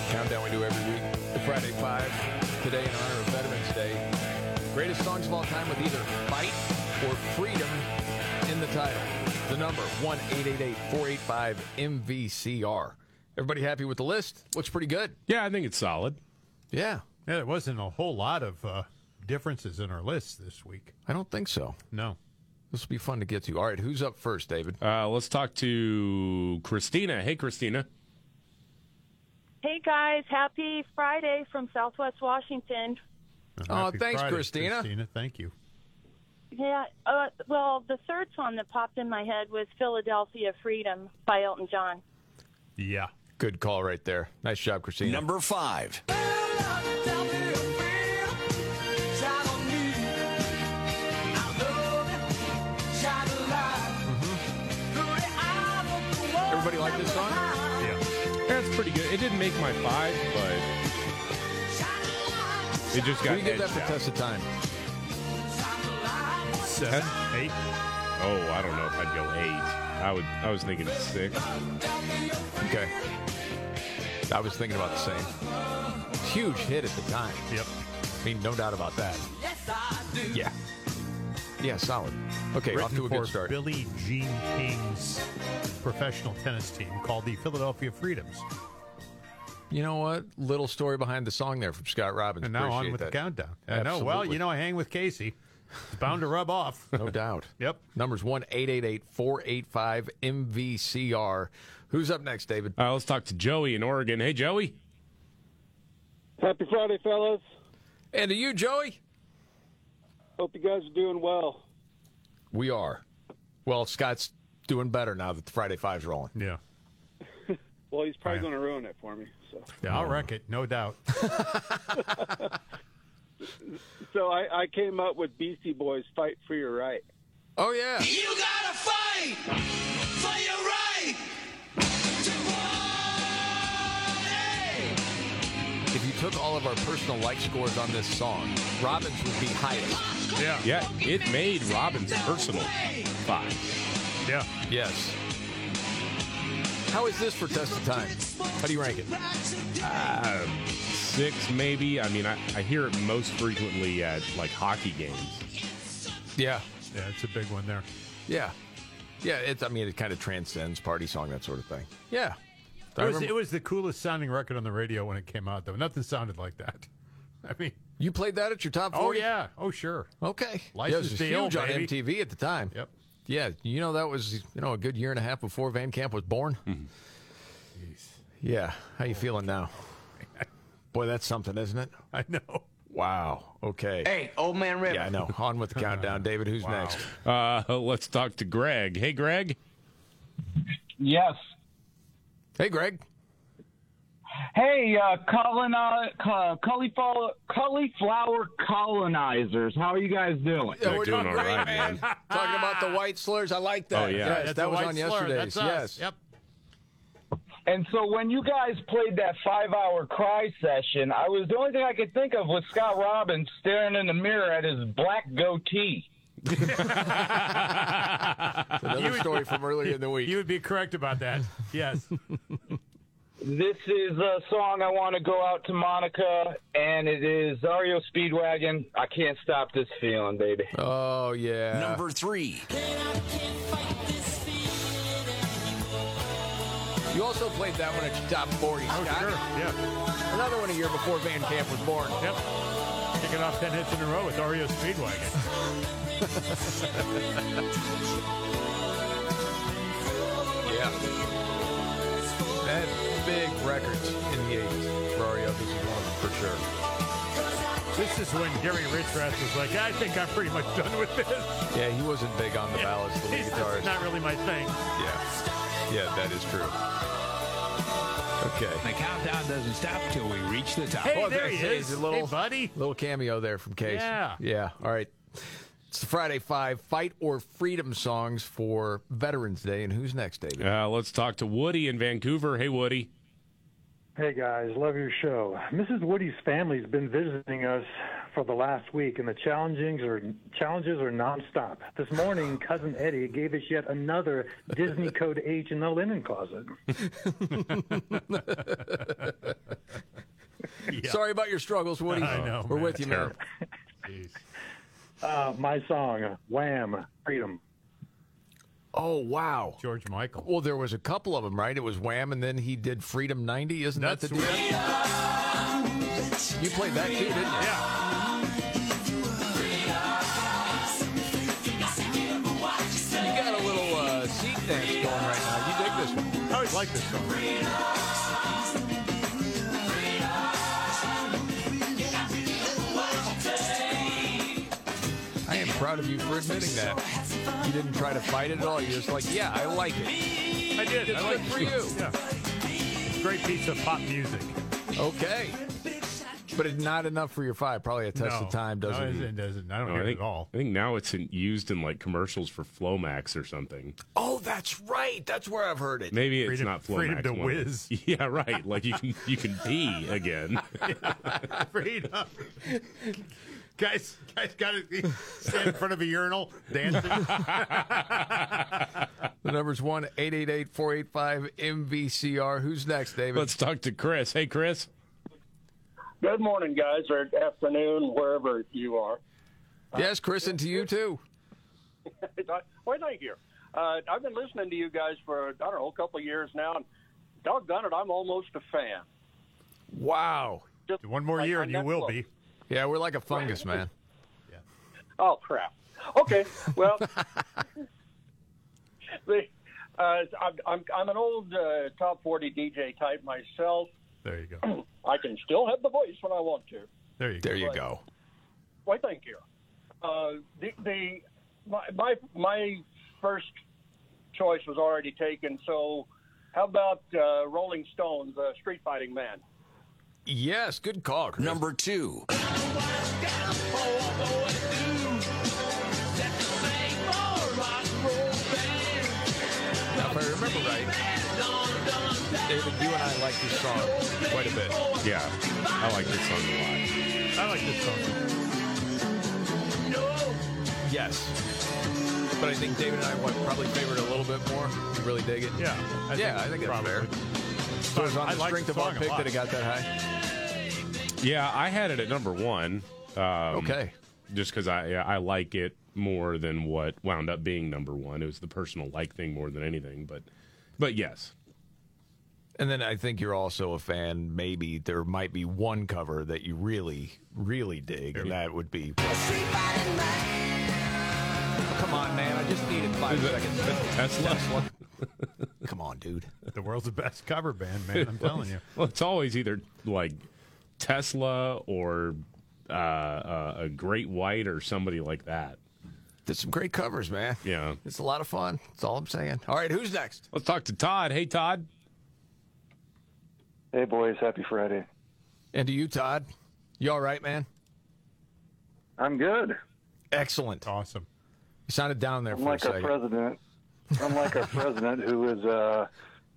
Countdown we do every week. The Friday Five. Today in honor of Veterans Day. Greatest songs of all time with either fight or freedom in the title. The number 1 485 MVCR. Everybody happy with the list? Looks pretty good. Yeah, I think it's solid. Yeah. Yeah, there wasn't a whole lot of uh, differences in our list this week. I don't think so. No. This will be fun to get to. All right, who's up first, David? Uh, let's talk to Christina. Hey, Christina. Hey guys, happy Friday from Southwest Washington. Oh, Happy thanks, Friday, Christina. Christina, thank you. Yeah, uh, well, the third song that popped in my head was Philadelphia Freedom by Elton John. Yeah. Good call right there. Nice job, Christina. Number five. Everybody like this song? Yeah. That's pretty good. It didn't make my five, but it just got What do you give that edged for out. test of time? Seven, eight. Oh, I don't know if I'd go eight. I would. I was thinking six. Okay. I was thinking about the same. Huge hit at the time. Yep. I mean, no doubt about that. Yeah. Yeah, solid. Okay, off to a good start. Billie Jean King's professional tennis team called the Philadelphia Freedoms. You know what? Little story behind the song there from Scott Robbins. And now on with that. the countdown. I know. Well, you know, I hang with Casey. It's bound to rub off. No doubt. Yep. Numbers 1 485 MVCR. Who's up next, David? Uh, let's talk to Joey in Oregon. Hey, Joey. Happy Friday, fellas. And to you, Joey. Hope you guys are doing well. We are. Well, Scott's doing better now that the Friday Five's rolling. Yeah. Well, he's probably going to ruin it for me. So, Yeah, I'll wreck it, no doubt. so I, I came up with Beastie Boys' "Fight for Your Right." Oh yeah. You gotta fight for your right took all of our personal like scores on this song, Robbins would be highest. Yeah. Yeah, it made Robbins personal five. Yeah. Yes. How is this for test of time? How do you rank it? Uh, six, maybe. I mean, I, I hear it most frequently at like hockey games. Yeah. Yeah, it's a big one there. Yeah. Yeah, it's I mean it kind of transcends party song, that sort of thing. Yeah. It was, it was the coolest sounding record on the radio when it came out, though. Nothing sounded like that. I mean, You played that at your top oh 40? yeah, oh sure. Okay. yeah, it was deal, huge on. MTV at the time. Yep. Yeah, you know that was you know a good year and a half before Van Camp was born. Yeah, how you feeling now? Boy, that's something, isn't it? I know. Wow. Okay. Hey, old man River. Yeah, I know. On with the countdown, David. Who's next? Uh, let's talk to Greg. Hey, Greg. Yes. Hey, Greg. Hey, uh, coloni- uh, cauliflower, cauliflower colonizers. How are you guys doing? Yeah, we're doing, great, man. Talking about the white slurs. I like that. Oh, yeah. Yes, that was on slur. yesterday's. That's us. Yes. Yep. And so when you guys played that five-hour cry session, I was the only thing I could think of was Scott Robbins staring in the mirror at his black goatee. Another story from earlier in the week. You would be correct about that. Yes. This is a song I want to go out to Monica, and it is REO Speedwagon. I can't stop this feeling, baby. Oh yeah. Number three. You also played that one at your top 40, Oh, Scott. sure. Yeah. Another one a year before Van Camp was born. Yep. Kicking off 10 hits in a row with REO Speedwagon. Yeah. That big records in the 80s. for this is one for sure. This is when Gary Richrath was like, I think I'm pretty much done with this. Yeah, he wasn't big on the ballads, the lead He's guitarist. not really my thing. Yeah. Yeah, that is true. Okay. The countdown doesn't stop till we reach the top. Hey, Well, there that's- he it's is. A little, hey, buddy. little cameo there from Case. Yeah. Yeah. All right. It's the Friday Five Fight or Freedom songs for Veterans Day. And who's next, David? Uh, let's talk to Woody in Vancouver. Hey, Woody. Hey guys, love your show. Mrs. Woody's family's been visiting us for the last week, and the challengings are challenges are nonstop. This morning, cousin Eddie gave us yet another Disney Code H in the linen closet. Sorry about your struggles, Woody. I know, We're man. with you, man. Uh, my song, Wham, Freedom. Oh wow, George Michael. Well, there was a couple of them, right? It was Wham, and then he did Freedom '90. Isn't that the deal? You played that too, didn't you? Yeah. You got a little uh, seat dance going right now. You dig this one? I always like this song. I am proud of you for admitting that. You didn't try to fight it at all. You're just like, yeah, I like it. I did. It's I like for it. you. Yeah. Great piece of pop music. Okay. But it's not enough for your five. Probably a test No. of time doesn't. No, it doesn't. I don't No, hear I it think, at all. I think now it's in, used in like commercials for Flomax or something. Oh, that's right. That's where I've heard it. Maybe it's Freedom- not Flomax. freedom to one. whiz. Yeah, right. Like you can you can pee again. Freedom. guys, guys got to stand in front of a urinal dancing. The number's one eight eight eight four eight five MVCR. Who's next, David? Let's talk to Chris. Hey, Chris. Good morning, guys, or afternoon, wherever you are. Yes, Chris, and to you too. Why, thank you. Uh, I've been listening to you guys for I don't know a couple of years now, and doggone it, I'm almost a fan. Wow. Just One more like year and you will Netflix. be. Yeah, we're like a fungus, man. yeah. Oh crap. Okay, well, the, uh, I'm, I'm I'm an old uh, top 40 DJ type myself. There you go. I can still have the voice when I want to. There you There go. you go. Why, thank you. Uh, the the my, my my first choice was already taken. So, how about uh, Rolling Stones, uh, Street Fighting Man? Yes, good call. Chris. Number two. Now, if I remember right, David, you and I like this song quite a bit. Yeah, I like this song a lot. I like this song. Yes. But I think David and I what, probably favor it a little bit more. You really dig it? Yeah. I yeah, I think think that's probably. fair. So it's on I the like strength the of our pick that it got that high? Yeah, I had it at number one. Um, Okay. Just because I I like it more than what wound up being number one. It was the personal like thing more than anything. But but yes, And then I think you're also a fan. Maybe there might be one cover that you really, really dig, and that would be. Oh, come on, man! I just needed five seconds. Tesla. Come on, dude. The world's the best cover band, man. I'm telling you. well, it's always either like Tesla or uh, uh, a Great White or somebody like that. Did some great covers, man. Yeah, It's a lot of fun. That's all I'm saying. All right, who's next? Let's talk to Todd. Hey, Todd. Hey, boys. Happy Friday. And to you, Todd. You all right, man? I'm good. Excellent. Awesome. You sounded down there for Unlike a our second. president, unlike our president, who is uh,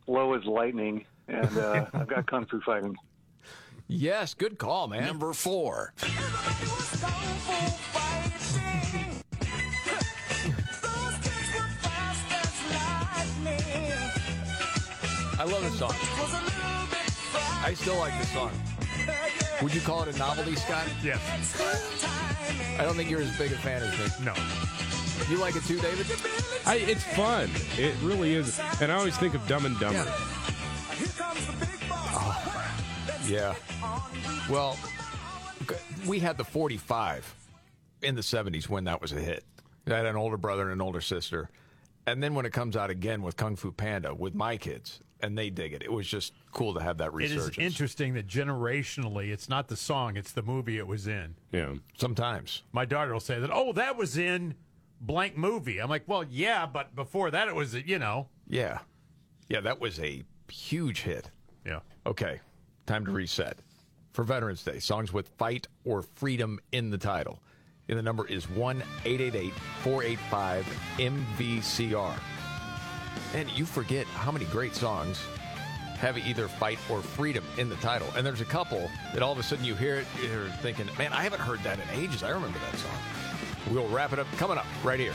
low as lightning, and uh, I've got kung fu fighting. Yes, good call, man. Number four. I love this song. I still like this song. Would you call it a novelty, Scott? Yes. I don't think you're as big a fan as me. No. You like it too, David? I, it's fun. It really is. And I always think of Dumb and Dumber. Here comes the Big Bob. Yeah. Well, we had the 45 in the 70s when that was a hit. I had an older brother and an older sister. And then when it comes out again with Kung Fu Panda with my kids, and they dig it, it was just cool to have that It resurgence. is interesting that generationally, it's not the song, it's the movie it was in. Yeah. Sometimes. My daughter will say that, oh, that was in blank movie. I'm like, well, yeah, but before that, it was, you know. Yeah. Yeah, that was a huge hit. Yeah. Okay, time to reset. For Veterans Day, songs with fight or freedom in the title. And the number is 1 888 485 MVCR. And you forget how many great songs have either fight or freedom in the title. And there's a couple that all of a sudden you hear it, you're thinking, man, I haven't heard that in ages. I remember that song. We'll wrap it up coming up right here.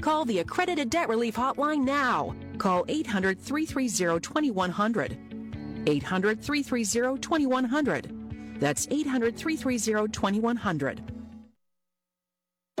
call the Accredited Debt Relief Hotline now. Call 800 330 2100. 800 330 2100. That's 800 330 2100.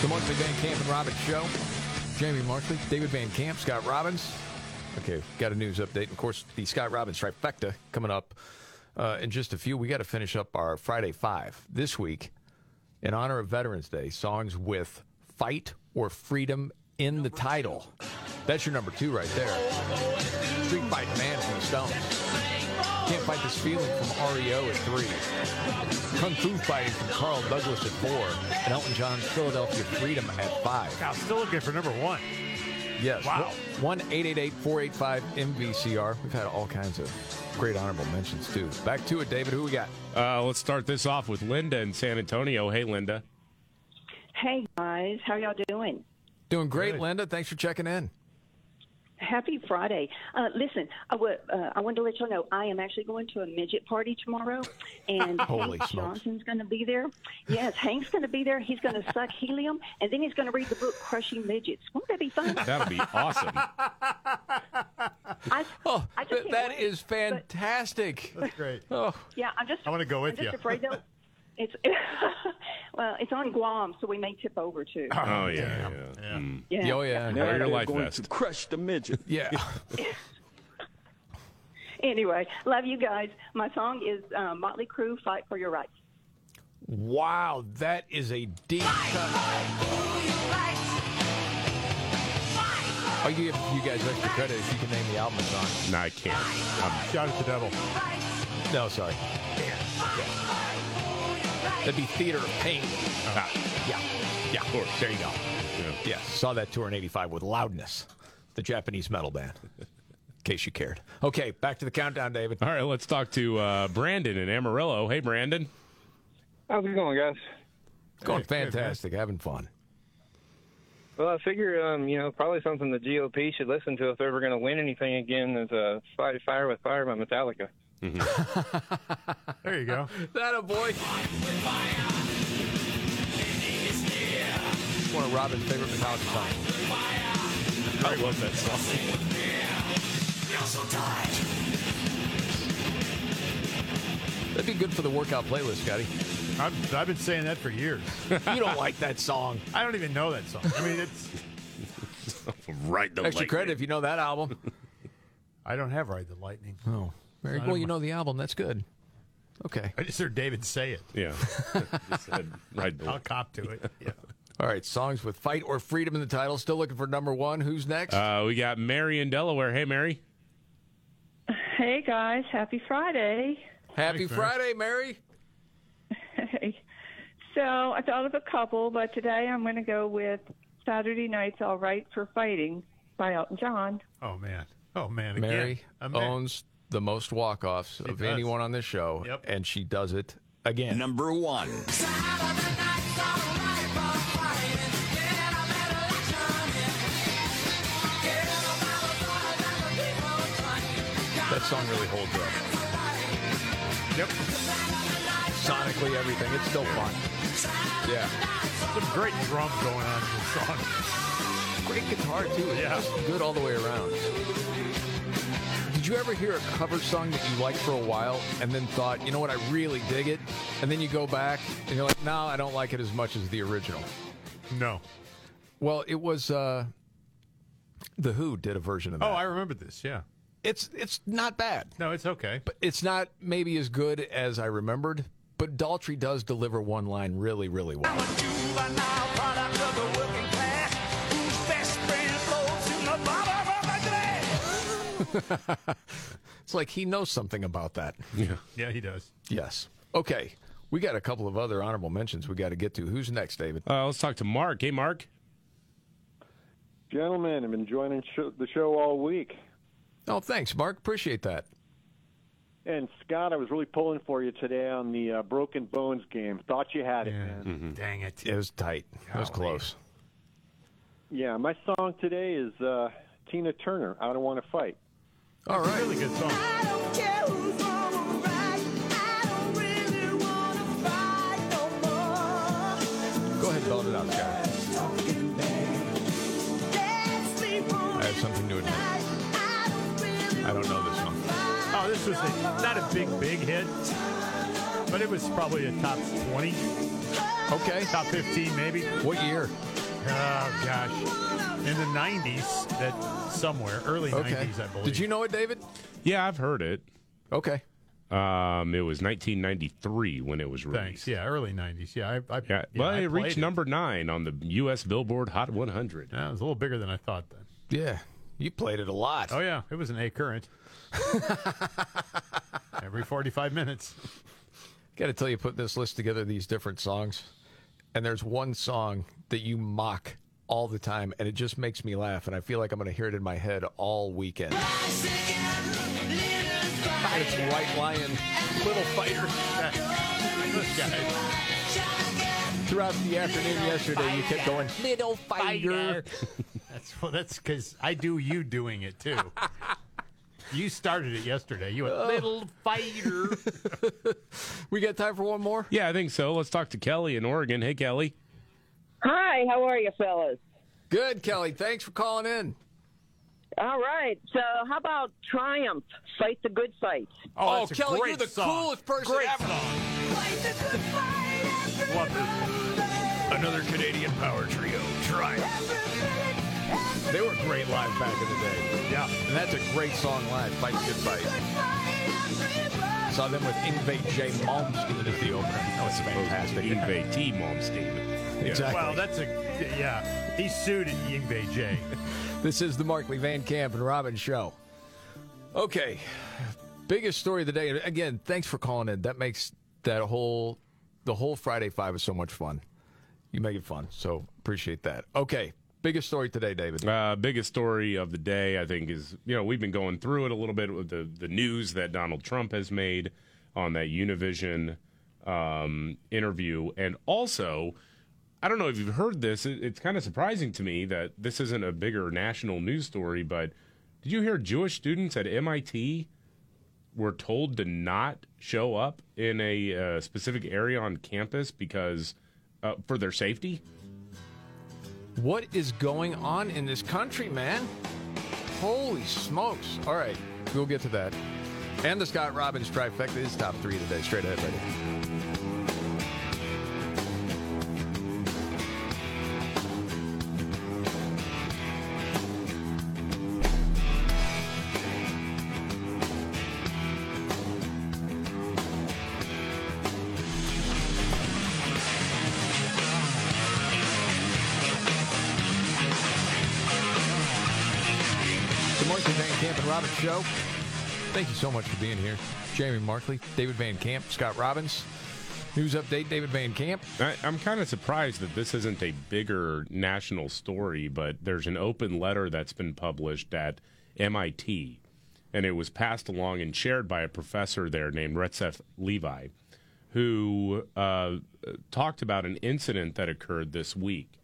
The Markley Van Camp and Robbins Show. Jamie Markley, David Van Camp, Scott Robbins. Okay, got a news update. Of course, the Scott Robbins trifecta coming up uh, in just a few. We got to finish up our Friday Five this week in honor of Veterans Day. Songs with fight or freedom in the title. That's your number two right there. Street Fight Man from the Stones. Can't Fight This Feeling from REO at three. Kung Fu Fighting from Carl Douglas at four. And Elton John's Philadelphia Freedom at five. Now, still looking for number one. Yes. Wow. 1 485 MVCR. We've had all kinds of great honorable mentions, too. Back to it, David. Who we got? Uh, let's start this off with Linda in San Antonio. Hey, Linda. Hey guys, how y'all doing? Doing great, Linda. Thanks for checking in. Happy Friday. Uh, listen, I wa- uh, I wanted to let y'all know I am actually going to a midget party tomorrow, and Holy Hank smokes. Johnson's going to be there. Yes, Hank's going to be there. He's going to suck helium, and then he's going to read the book Crushing Midgets. Won't that be fun? That'll be awesome. I, Oh, I just can't that wait, is fantastic. That's great. Oh, Yeah, I'm just. I wanna go with I'm just you. afraid they'll. It's well, it's on Guam, so we may tip over too. Oh, yeah. Yeah. Mm. Yeah. Oh, yeah. Wear your they're life going vest. to crush the midget. Yeah. Anyway, love you guys. My song is uh, Motley Crue, "Fight for Your Rights." Wow, that is a deep cut. I'll give you guys extra credit if you can name the album it's on. No, I can't. I'm, Shout at the devil. No, sorry. That'd be Theater of Pain. ah, Yeah. Yeah. of course. There you go. Yeah. Yes. Saw that tour in 85 with Loudness, the Japanese metal band. In case you cared. Okay, back to the countdown, David. All right, let's talk to uh, Brandon in Amarillo. Hey, Brandon. How's it going, guys? Going fantastic. Having fun. Well, I figure, um, you know, probably something the GOP should listen to if they're ever going to win anything again is uh, Fight Fire with Fire by Metallica. Mm-hmm. There you go. That a boy. One of Robbins' favorite Metallica songs. I love that song. That'd be good for the workout playlist, Scotty. I've, I've been saying that for years. You don't like that song. I don't even know that song. I mean, it's. right the Extra lightning. credit if you know that album. I don't have Ride the Lightning. Oh, very Not well. You know the album. That's good. Okay. I just heard David say it. Yeah. Just said, right I'll cop to it. Yeah. All right. Songs with fight or freedom in the title. Still looking for number one. Who's next? Uh, we got Mary in Delaware. Hey, Mary. Hey guys, happy Friday. Happy Thanks, Friday, Mary. Hey. So I thought of a couple, but today I'm going to go with Saturday Night's All Right for Fighting by Elton John. Oh, man. Oh, man. Again. Mary A man. owns the most walk-offs of does. anyone on this show, Yep. and she does it again. Number one. That song really holds up. Yep. Sonically, everything. It's still fun. Yeah. Some great drums going on in this song. Great guitar, too. Yeah. just good all the way around. Did you ever hear a cover song that you liked for a while and then thought, you know what, I really dig it? And then you go back and you're like, no, I don't like it as much as the original. No. Well, it was uh, The Who did a version of that. Oh, I remember this. Yeah. It's it's not bad. No, it's okay. But it's not maybe as good as I remembered, but Daltrey does deliver one line really, really well. it's like he knows something about that. Yeah. Yeah, he does. Yes. Okay. We got a couple of other honorable mentions we got to get to. Who's next, David? Uh, let's talk to Mark. Hey, Mark. Gentlemen, I've been joining sh- the show all week. Oh, thanks, Mark. Appreciate that. And Scott, I was really pulling for you today on the uh, Broken Bones game. Thought you had it, man. Mm-hmm. Dang it. It was tight. It was close. Yeah, my song today is uh, Tina Turner. I don't want to fight. All right. Really good song. Go ahead, belt it out, Scott. I have something new to admit. I don't know this song. Oh, this was a, not a big, big hit, but it was probably a top 20, Okay. top 15 maybe. What year? Oh, gosh. In the 90s, that somewhere, early Okay. 90s, I believe. Did you know it, David? Yeah, I've heard it. Okay. Um, it was 1993 when it was released. Thanks. Yeah, early 90s. Yeah, I, I, Yeah, yeah, well, I it reached played number nine on the U.S. Billboard Hot 100. Yeah, it was a little bigger than I thought then. Yeah. You played it a lot. Oh, yeah, it was an A current. Every 45 minutes. Got to tell you, put this list together, these different songs, and there's one song that you mock all the time, and it just makes me laugh, and I feel like I'm going to hear it in my head all weekend. It's White Lion, Little Fighter. This guy. Throughout the afternoon yesterday, you kept going, Little Fighter. That's well, that's because I do you doing it too. you started it yesterday. You went Oh. little fighter. we got time for one more? Yeah, I think so. Let's talk to Kelly in Oregon. Hey, Kelly. Hi, how are you, fellas? Good, Kelly. Thanks for calling in. All right. So, how about Triumph? Fight the good fight. Oh, oh that's a Kelly, great you're the song. coolest person Great ever. Love this. Another Canadian power trio, Triumph. They were great live back in the day. Yeah. And that's a great song live, Fight the Good Fight. Saw them with Yngwie J. Malmsteen as the opener. That was fantastic. Yngwie T. Malmsteen. Exactly. Well, that's a yeah. He sued at Yngwie J. This is the Markley Van Camp and Robin show. Okay, biggest story of the day. Again, thanks for calling in. That makes that whole the whole Friday Five is so much fun. You make it fun, so appreciate that. Okay, biggest story today, David. Uh, biggest story of the day, I think, is you know we've been going through it a little bit with the the news that Donald Trump has made on that Univision um, interview, and also. I don't know if you've heard this. It, it's kind of surprising to me that this isn't a bigger national news story, but did you hear Jewish students at MIT were told to not show up in a uh, specific area on campus because uh, for their safety? What is going on in this country, man? Holy smokes! All right, we'll get to that. And the Scott Robbins trifecta is top three today. Straight ahead, ready. Show. Thank you so much for being here. Jamie Markley, David Van Camp, Scott Robbins. News update, David Van Camp. I, I'm kind of surprised that this isn't a bigger national story, but there's an open letter that's been published at MIT, and it was passed along and shared by a professor there named Retsef Levi, who uh, talked about an incident that occurred this week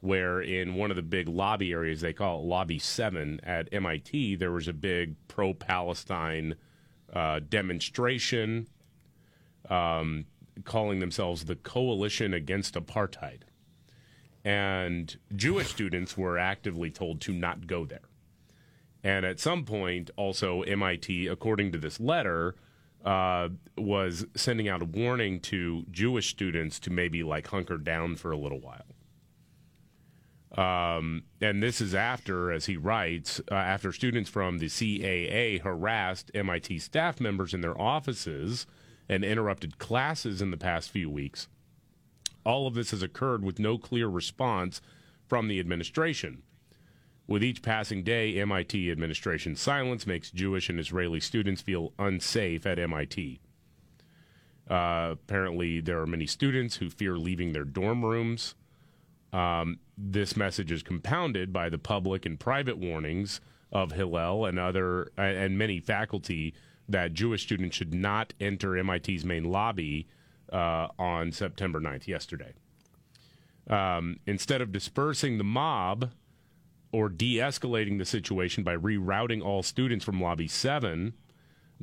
where in one of the big lobby areas, they call it Lobby 7 at MIT, there was a big pro Palestine uh, demonstration um, calling themselves the Coalition Against Apartheid. And Jewish students were actively told to not go there. And at some point, also, MIT, according to this letter, uh, was sending out a warning to Jewish students to maybe like hunker down for a little while. Um, and this is after, as he writes, uh, after students from the CAA harassed MIT staff members in their offices and interrupted classes in the past few weeks. All of this has occurred with no clear response from the administration. With each passing day, MIT administration silence makes Jewish and Israeli students feel unsafe at MIT. Uh, apparently, there are many students who fear leaving their dorm rooms. Um, this message is compounded by the public and private warnings of Hillel and other and many faculty that Jewish students should not enter MIT's main lobby uh, on September 9th, yesterday. Um, instead of dispersing the mob or de escalating the situation by rerouting all students from Lobby 7,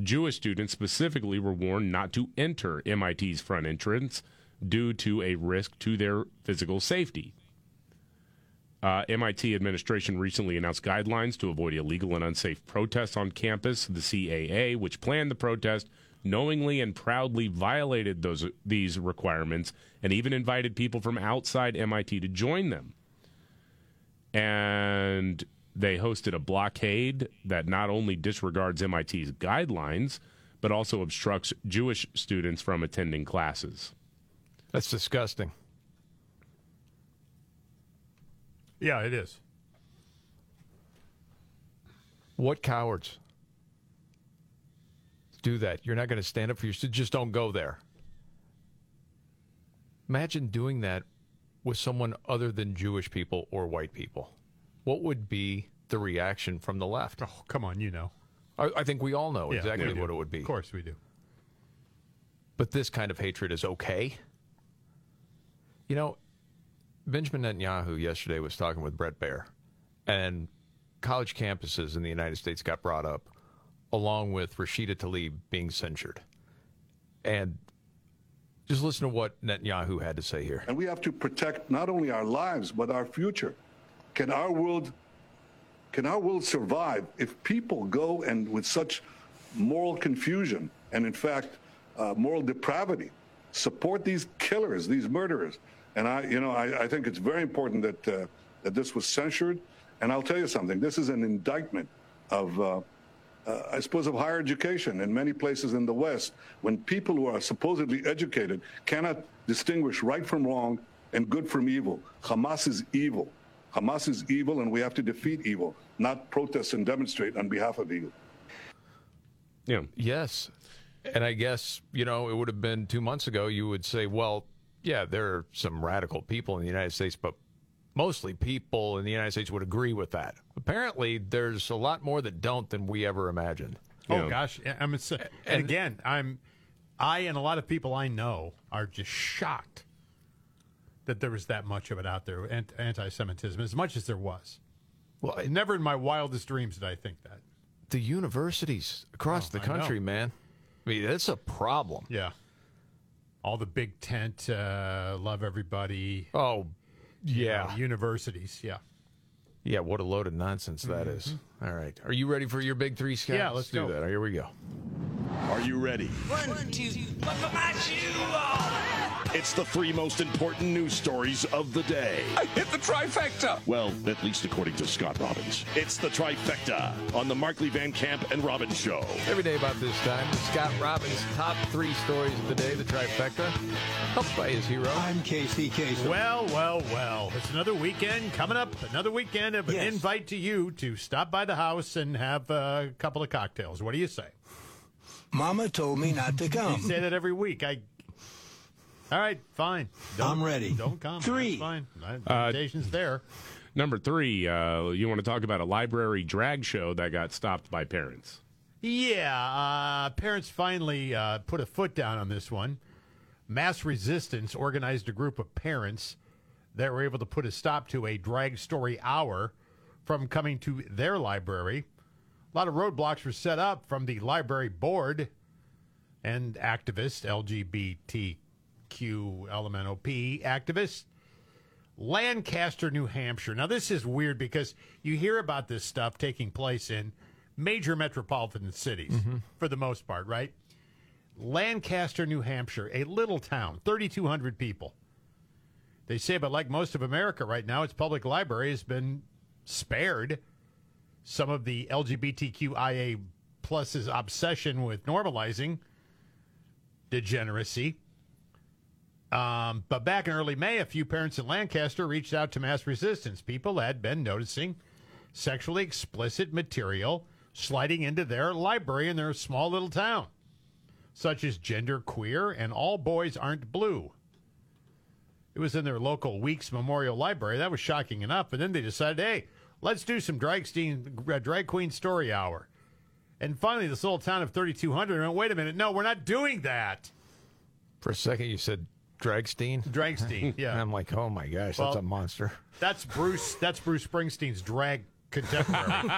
Jewish students specifically were warned not to enter MIT's front entrance due to a risk to their physical safety. Uh, MIT administration recently announced guidelines to avoid illegal and unsafe protests on campus. The CAA, which planned the protest, knowingly and proudly violated those these requirements and even invited people from outside MIT to join them. And they hosted a blockade that not only disregards MIT's guidelines, but also obstructs Jewish students from attending classes. That's disgusting. Yeah, it is. What cowards do that? You're not going to stand up for your Just don't go there. Imagine doing that with someone other than Jewish people or white people. What would be the reaction from the left? Oh, come on, you know. I, I think we all know Yeah, exactly what it would be. Of course we do. But this kind of hatred is okay. You know, Benjamin Netanyahu yesterday was talking with Bret Baier, and college campuses in the United States got brought up, along with Rashida Tlaib being censured. And just listen to what Netanyahu had to say here. And we have to protect not only our lives, but our future. Can our world can our world survive if people go and with such moral confusion and in fact uh, moral depravity support these killers, these murderers? And I, you know, I, I think it's very important that uh, that this was censured. And I'll tell you something. This is an indictment of. Uh, uh, I suppose, of higher education in many places in the West, when people who are supposedly educated cannot distinguish right from wrong and good from evil. Hamas is evil. Hamas is evil, and we have to defeat evil, not protest and demonstrate on behalf of evil. Yeah. Yes. And I guess, you know, it would have been two months ago, you would say, well, yeah, there are some radical people in the United States, but mostly people in the United States would agree with that. Apparently, there's a lot more that don't than we ever imagined. Oh gosh, yeah, I'm and, and again, I'm I and a lot of people I know are just shocked that there was that much of it out there, ant- anti-Semitism, as much as there was. Well, never in my wildest dreams did I think that. The universities across Oh, the I country, man. I mean, it's a problem. Yeah. All the big tent, uh, love everybody. Oh, you yeah. know, universities, yeah. Yeah, what a load of nonsense that is. All right. Are you ready for your big three, Scott? Yeah, let's do go. that. Here we go. Are you ready? One, two, buckle my shoe on. It's the three most important news stories of the day. I hit the trifecta. Well, at least according to Scott Robbins. It's the trifecta on the Markley Van Camp and Robbins Show. Every day about this time, Scott Robbins' top three stories of the day, the trifecta, helped by his hero. I'm Casey Casey. Well, well, well. It's another weekend coming up. Another weekend of an Yes. invite to you to stop by the house and have a couple of cocktails. What do you say? Mama told me not to come. You come. say that every week. I. All right, fine. I'm ready. Don't come. Three. That's fine. The Uh, invitation's there. Number three, uh, you want to talk about a library drag show that got stopped by parents. Yeah, uh, parents finally uh, put a foot down on this one. Mass Resistance organized a group of parents that were able to put a stop to a drag story hour from coming to their library. A lot of roadblocks were set up from the library board and activists, LGBTQ, LMNOP activists. Lancaster, New Hampshire. Now, this is weird because you hear about this stuff taking place in major metropolitan cities mm-hmm. for the most part, right? Lancaster, New Hampshire, a little town, 3,200 people. They say, but like most of America right now, its public library has been spared some of the LGBTQIA plus's obsession with normalizing degeneracy. Um, but back in early May, a few parents in Lancaster reached out to Mass Resistance. People had been noticing sexually explicit material sliding into their library in their small little town, such as gender queer and all boys aren't blue. It was in their local Weeks Memorial Library. That was shocking enough. But then they decided, hey, let's do some drag, uh, drag queen story hour. And finally, this little town of 3,200 went, wait a minute, no, we're not doing that. For a second, you said Dragstein. Dragstein, yeah. And I'm like, oh my gosh, Well- that's a monster. That's Bruce. That's Bruce Springsteen's drag contemporary.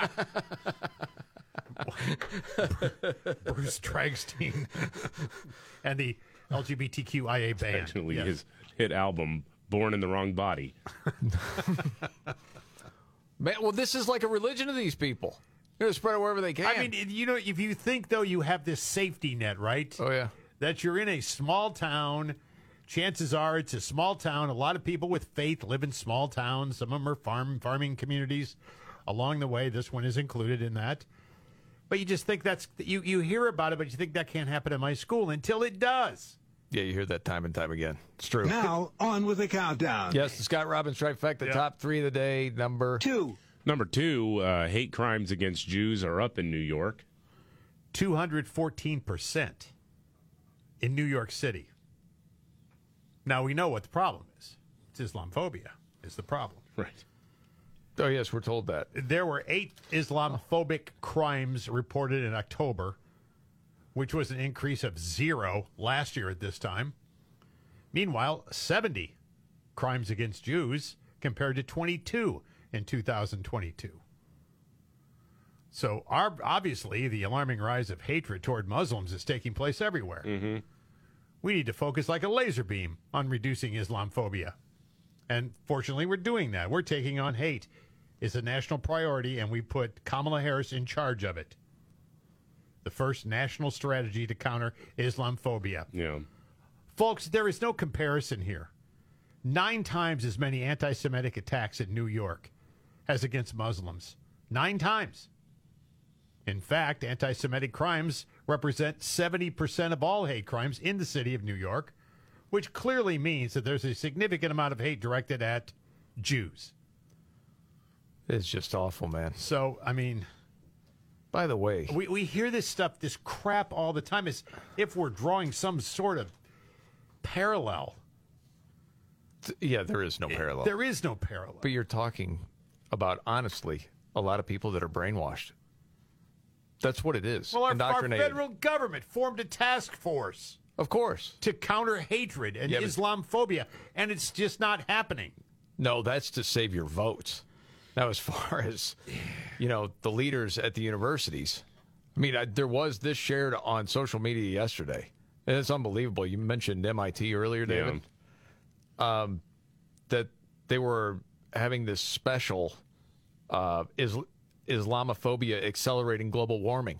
Bruce Dragstein and the LGBTQIA band. Actually, Yes. his hit album "Born in the Wrong Body." Man, well, this is like a religion of these people. They're gonna spread it wherever they can. I mean, you know, if you think though you have this safety net, right? Oh yeah. That you're in a small town. Chances are it's a small town. A lot of people with faith live in small towns. Some of them are farm farming communities. Along the way, this one is included in that. But you just think that's you you hear about it, but you think that can't happen in my school until it does. Yeah, you hear that time and time again. It's true. Now, on with the countdown. Yes, the Scott Robbins trifecta, Yeah. top three of the day. Number two. Number two, uh, hate crimes against Jews are up in New York. 214% in New York City. Now we know what the problem is. It's Islamophobia is the problem. Right. Oh yes, we're told that. There were eight Islamophobic crimes reported in October, which was an increase of zero last year at this time. Meanwhile, 70 crimes against Jews compared to 22 in 2022. So, our, obviously, the alarming rise of hatred toward Muslims is taking place everywhere. Mm-hmm. We need to focus like a laser beam on reducing Islamophobia. And fortunately, we're doing that. We're taking on hate. It's a national priority, and we put Kamala Harris in charge of it. The first national strategy to counter Islamophobia. Yeah. Folks, there is no comparison here. Nine times as many anti Semitic attacks in New York as against Muslims. Nine times. In fact, anti Semitic crimes represent 70% of all hate crimes in the city of New York, which clearly means that there's a significant amount of hate directed at Jews. It's just awful, man. So, I mean, by the way, we, we hear this stuff, this crap all the time, as if we're drawing some sort of parallel. Yeah, there is no eh, parallel. There is no parallel. But you're talking about honestly a lot of people that are brainwashed. That's what it is. Well, our, our federal government formed a task force. Of course. To counter hatred and Yeah, Islamophobia, and it's just not happening. No, that's to save your votes. Now, as far as you know, the leaders at the universities. I mean, I, there was this shared on social media yesterday, and it's unbelievable. You mentioned MIT earlier, David. Um, that they were having this special uh, is, Islamophobia accelerating global warming.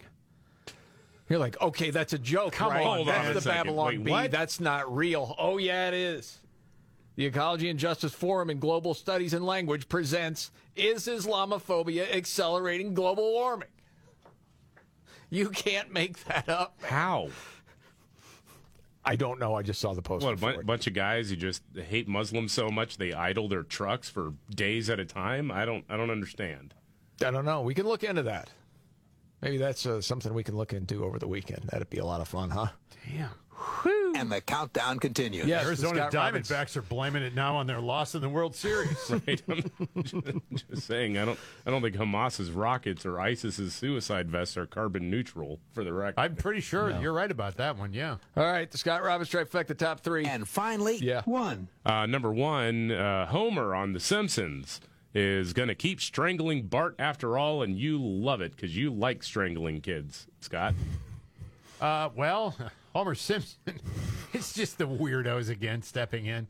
You're like, okay, that's a joke. Come right? on, on that's a the second. Babylon Wait, Bee. what? That's not real. Oh yeah, it is. The Ecology and Justice Forum in Global Studies and Language presents Is Islamophobia Accelerating Global Warming? You can't make that up. How? I don't know. I just saw the post. What a bunch of guys who just hate Muslims so much they idle their trucks for days at a time. I don't. I don't understand. I don't know. We can look into that. Maybe that's uh, something we can look into over the weekend. That'd be a lot of fun, huh? Damn. And the countdown continues. Yes, Arizona Scott Robbins. Diamondbacks are blaming it now on their loss in the World Series. Right? I'm just saying. I don't. I don't think Hamas's rockets or ISIS's suicide vests are carbon neutral. For the record, I'm pretty sure you're right about that one. Yeah. All right, the Scott Robbins trifecta top three. And finally, Yeah. one. Uh, number one, uh, Homer on The Simpsons is going to keep strangling Bart after all, and you love it because you like strangling kids, Scott. Uh, well, Homer Simpson. it's just the weirdos again stepping in.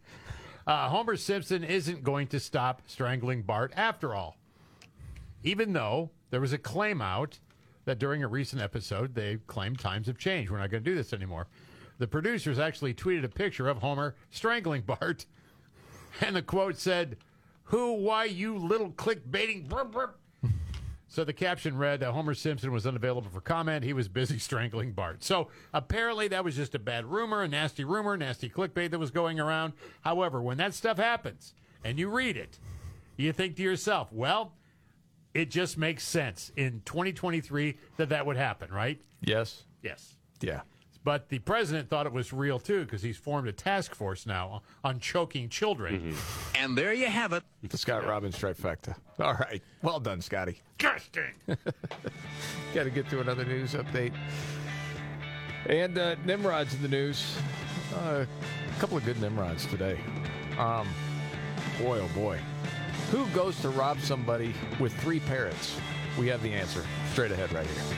Uh, Homer Simpson isn't going to stop strangling Bart after all. Even though there was a claim out that during a recent episode they claimed times have changed. We're not going to do this anymore. The producers actually tweeted a picture of Homer strangling Bart, and the quote said, "Who? Why? You little clickbaiting." Burp, burp. So the caption read, that Homer Simpson was unavailable for comment. He was busy strangling Bart. So apparently that was just a bad rumor, a nasty rumor, nasty clickbait that was going around. However, when that stuff happens and you read it, you think to yourself, well, it just makes sense in 2023 that that would happen, right? Yes. Yes. Yeah. But the president thought it was real too because he's formed a task force now on choking children. And there you have it. The Scott Robbins trifecta. All right. Well done, Scotty. Disgusting. Got to get to another news update. And uh, Nimrod's in the news. Uh, a couple of good Nimrods today. Um, boy, oh boy. Who goes to rob somebody with three parrots? We have the answer straight ahead right here.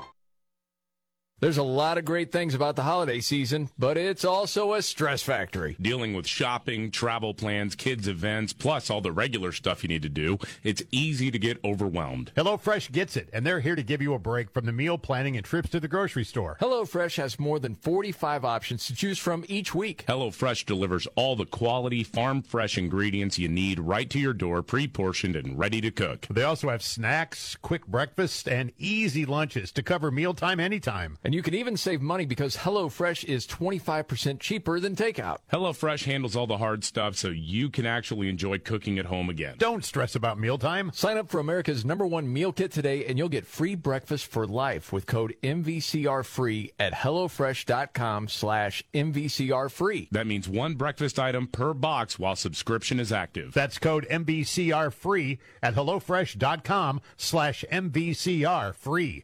There's a lot of great things about the holiday season, but it's also a stress factory. Dealing with shopping, travel plans, kids' events, plus all the regular stuff you need to do, it's easy to get overwhelmed. HelloFresh gets it, and they're here to give you a break from the meal planning and trips to the grocery store. HelloFresh has more than 45 options to choose from each week. HelloFresh delivers all the quality, farm fresh ingredients you need right to your door, pre portioned and ready to cook. They also have snacks, quick breakfast, and easy lunches to cover mealtime anytime. And you can even save money because HelloFresh is 25% cheaper than takeout. HelloFresh handles all the hard stuff so you can actually enjoy cooking at home again. Don't stress about mealtime. Sign up for America's number one meal kit today and you'll get free breakfast for life with code MVCR free at HelloFresh.com slash MVCR free. That means one breakfast item per box while subscription is active. That's code MVCR free at HelloFresh.com slash MVCR free.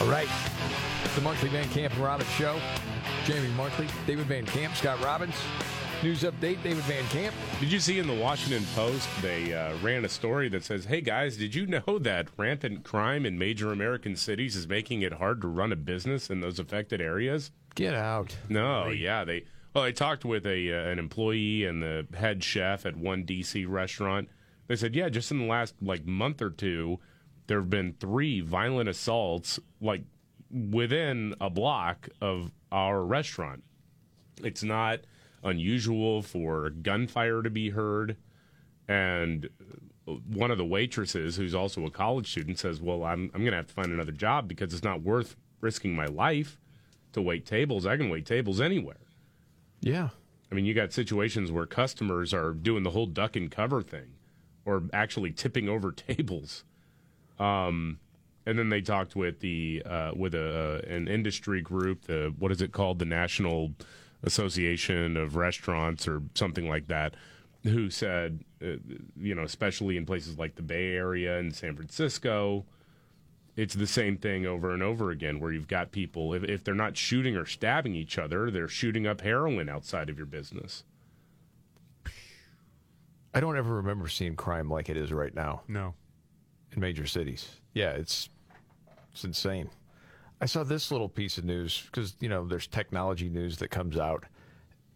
All right. The Markley Van Camp and Robbins Show. Jamie Markley, David Van Camp, Scott Robbins. News update, David Van Camp. Did you see in the Washington Post they uh, ran a story that says, "Hey guys, did you know that rampant crime in major American cities is making it hard to run a business in those affected areas?" Get out. No, yeah, they well, I talked with a uh, an employee and the head chef at one DC restaurant. They said, "Yeah, just in the last like month or two, there have been three violent assaults like within a block of our restaurant. It's not unusual for gunfire to be heard. And one of the waitresses, who's also a college student, says, Well, I'm, I'm going to have to find another job because it's not worth risking my life to wait tables. I can wait tables anywhere. Yeah. I mean, you got situations where customers are doing the whole duck and cover thing or actually tipping over tables. Um, and then they talked with the uh, with a uh, an industry group, the what is it called, the National Association of Restaurants or something like that, who said, uh, you know, especially in places like the Bay Area and San Francisco, it's the same thing over and over again, where you've got people if, if they're not shooting or stabbing each other, they're shooting up heroin outside of your business. I don't ever remember seeing crime like it is right now. No. In major cities. Yeah, it's it's insane. I saw this little piece of news because you know there's technology news that comes out,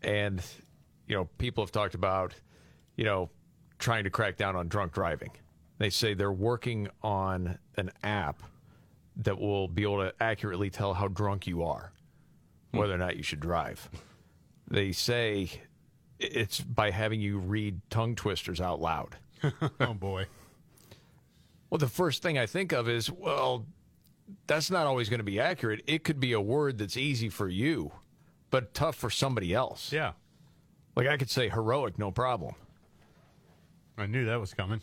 and you know people have talked about you know trying to crack down on drunk driving. They say they're working on an app that will be able to accurately tell how drunk you are, hmm. whether or not you should drive. They say It's by having you read tongue twisters out loud. oh boy. Well, the first thing I think of is, well, that's not always going to be accurate. It could be a word that's easy for you, but tough for somebody else. Yeah. Like I could say heroic, no problem. I knew that was coming.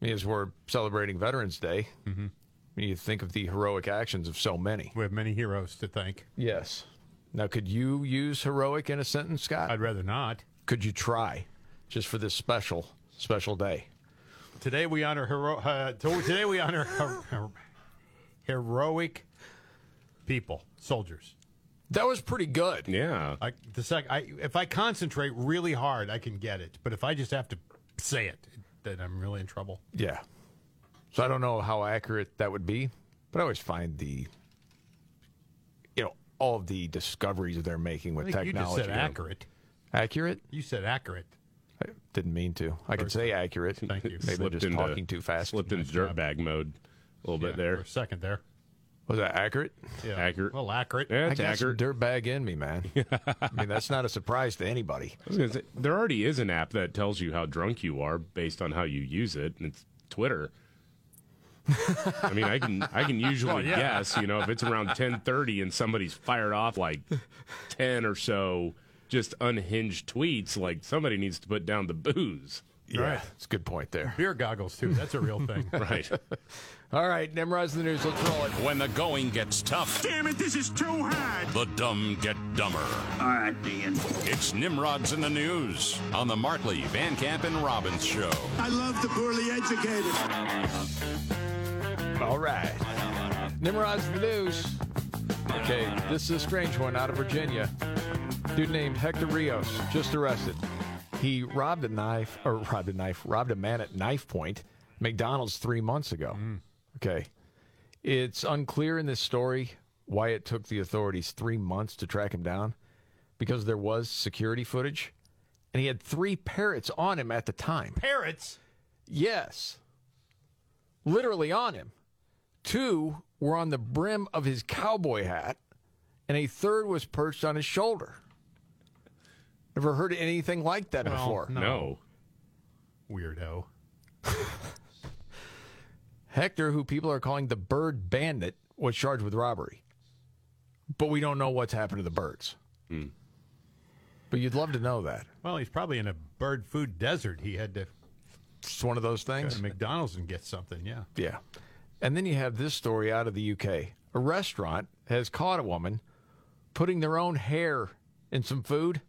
Because we're celebrating Veterans Day. Mm-hmm. You think of the heroic actions of so many. We have many heroes to thank. Yes. Now, could you use heroic in a sentence, Scott? I'd rather not. Could you try, just for this special, special day? Today we honor hero. Uh, to- today we honor her- her- heroic people, soldiers. That was pretty good. Yeah. I, the sec, I, if I concentrate really hard, I can get it. But if I just have to say it, then I'm really in trouble. Yeah. So I don't know how accurate that would be, but I always find the, you know, all of the discoveries they're making with I think you technology. just said accurate. Accurate? You said accurate. I didn't mean to. I could say accurate. Thank you. Maybe I'm Slipped just into- talking too fast. Slipped into Nice job. dirtbag mode a little bit Yeah, there. For a second there. Was that accurate? Yeah. Accurate. Well, accurate. Yeah, I it's got accurate. some dirtbag in me, man. I mean, that's not a surprise to anybody. I was gonna say, there already is an app that tells you how drunk you are based on how you use it, and it's Twitter. I mean, I can I can usually Well, yeah. guess, you know, if it's around ten thirty and somebody's fired off like ten or so just unhinged tweets, like somebody needs to put down the booze. Yeah, Right. it's a good point there. Beer goggles too. That's a real thing. Right. All right, Nimrod's in the news. Let's roll it. When the going gets tough, Damn it, this is too hard. the dumb get dumber. All right, Ian. It's Nimrod's in the news on the Markley, Van Camp, and Robbins show. I love the poorly educated. All right. Nimrod's the news. Okay, this is a strange one out of Virginia. Dude named Hector Rios just arrested. He robbed a knife, or robbed a knife, robbed a man at knife point, McDonald's three months ago. Mm. Okay. It's unclear in this story why it took the authorities three months to track him down because there was security footage and he had three parrots on him at the time. Parrots. Yes. Literally on him. Two were on the brim of his cowboy hat, and a third was perched on his shoulder. Never heard anything like that Well, before. no. No. Weirdo. Hector, who people are calling the bird bandit, was charged with robbery. But we don't know what's happened to the birds. Hmm. But you'd love to know that. Well, he's probably in a bird food desert. He had to It's one of those go things. to McDonald's and get something. Yeah. Yeah. And then you have this story out of the UK. A restaurant has caught a woman putting their own hair in some food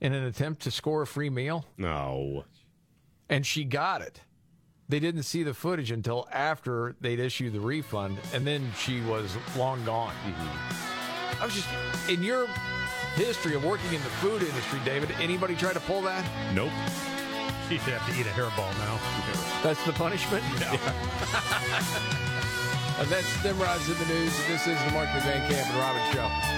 in an attempt to score a free meal, No. and she got it. They didn't see the footage until after they'd issued the refund, and then she was long gone. Mm-hmm. I was just, in your history of working in the food industry, David, anybody try to pull that? Nope. She should have to eat a hairball now. That's the punishment? and that's Nimrod's in the news. This is the Markley Van Camp and Robbins Show.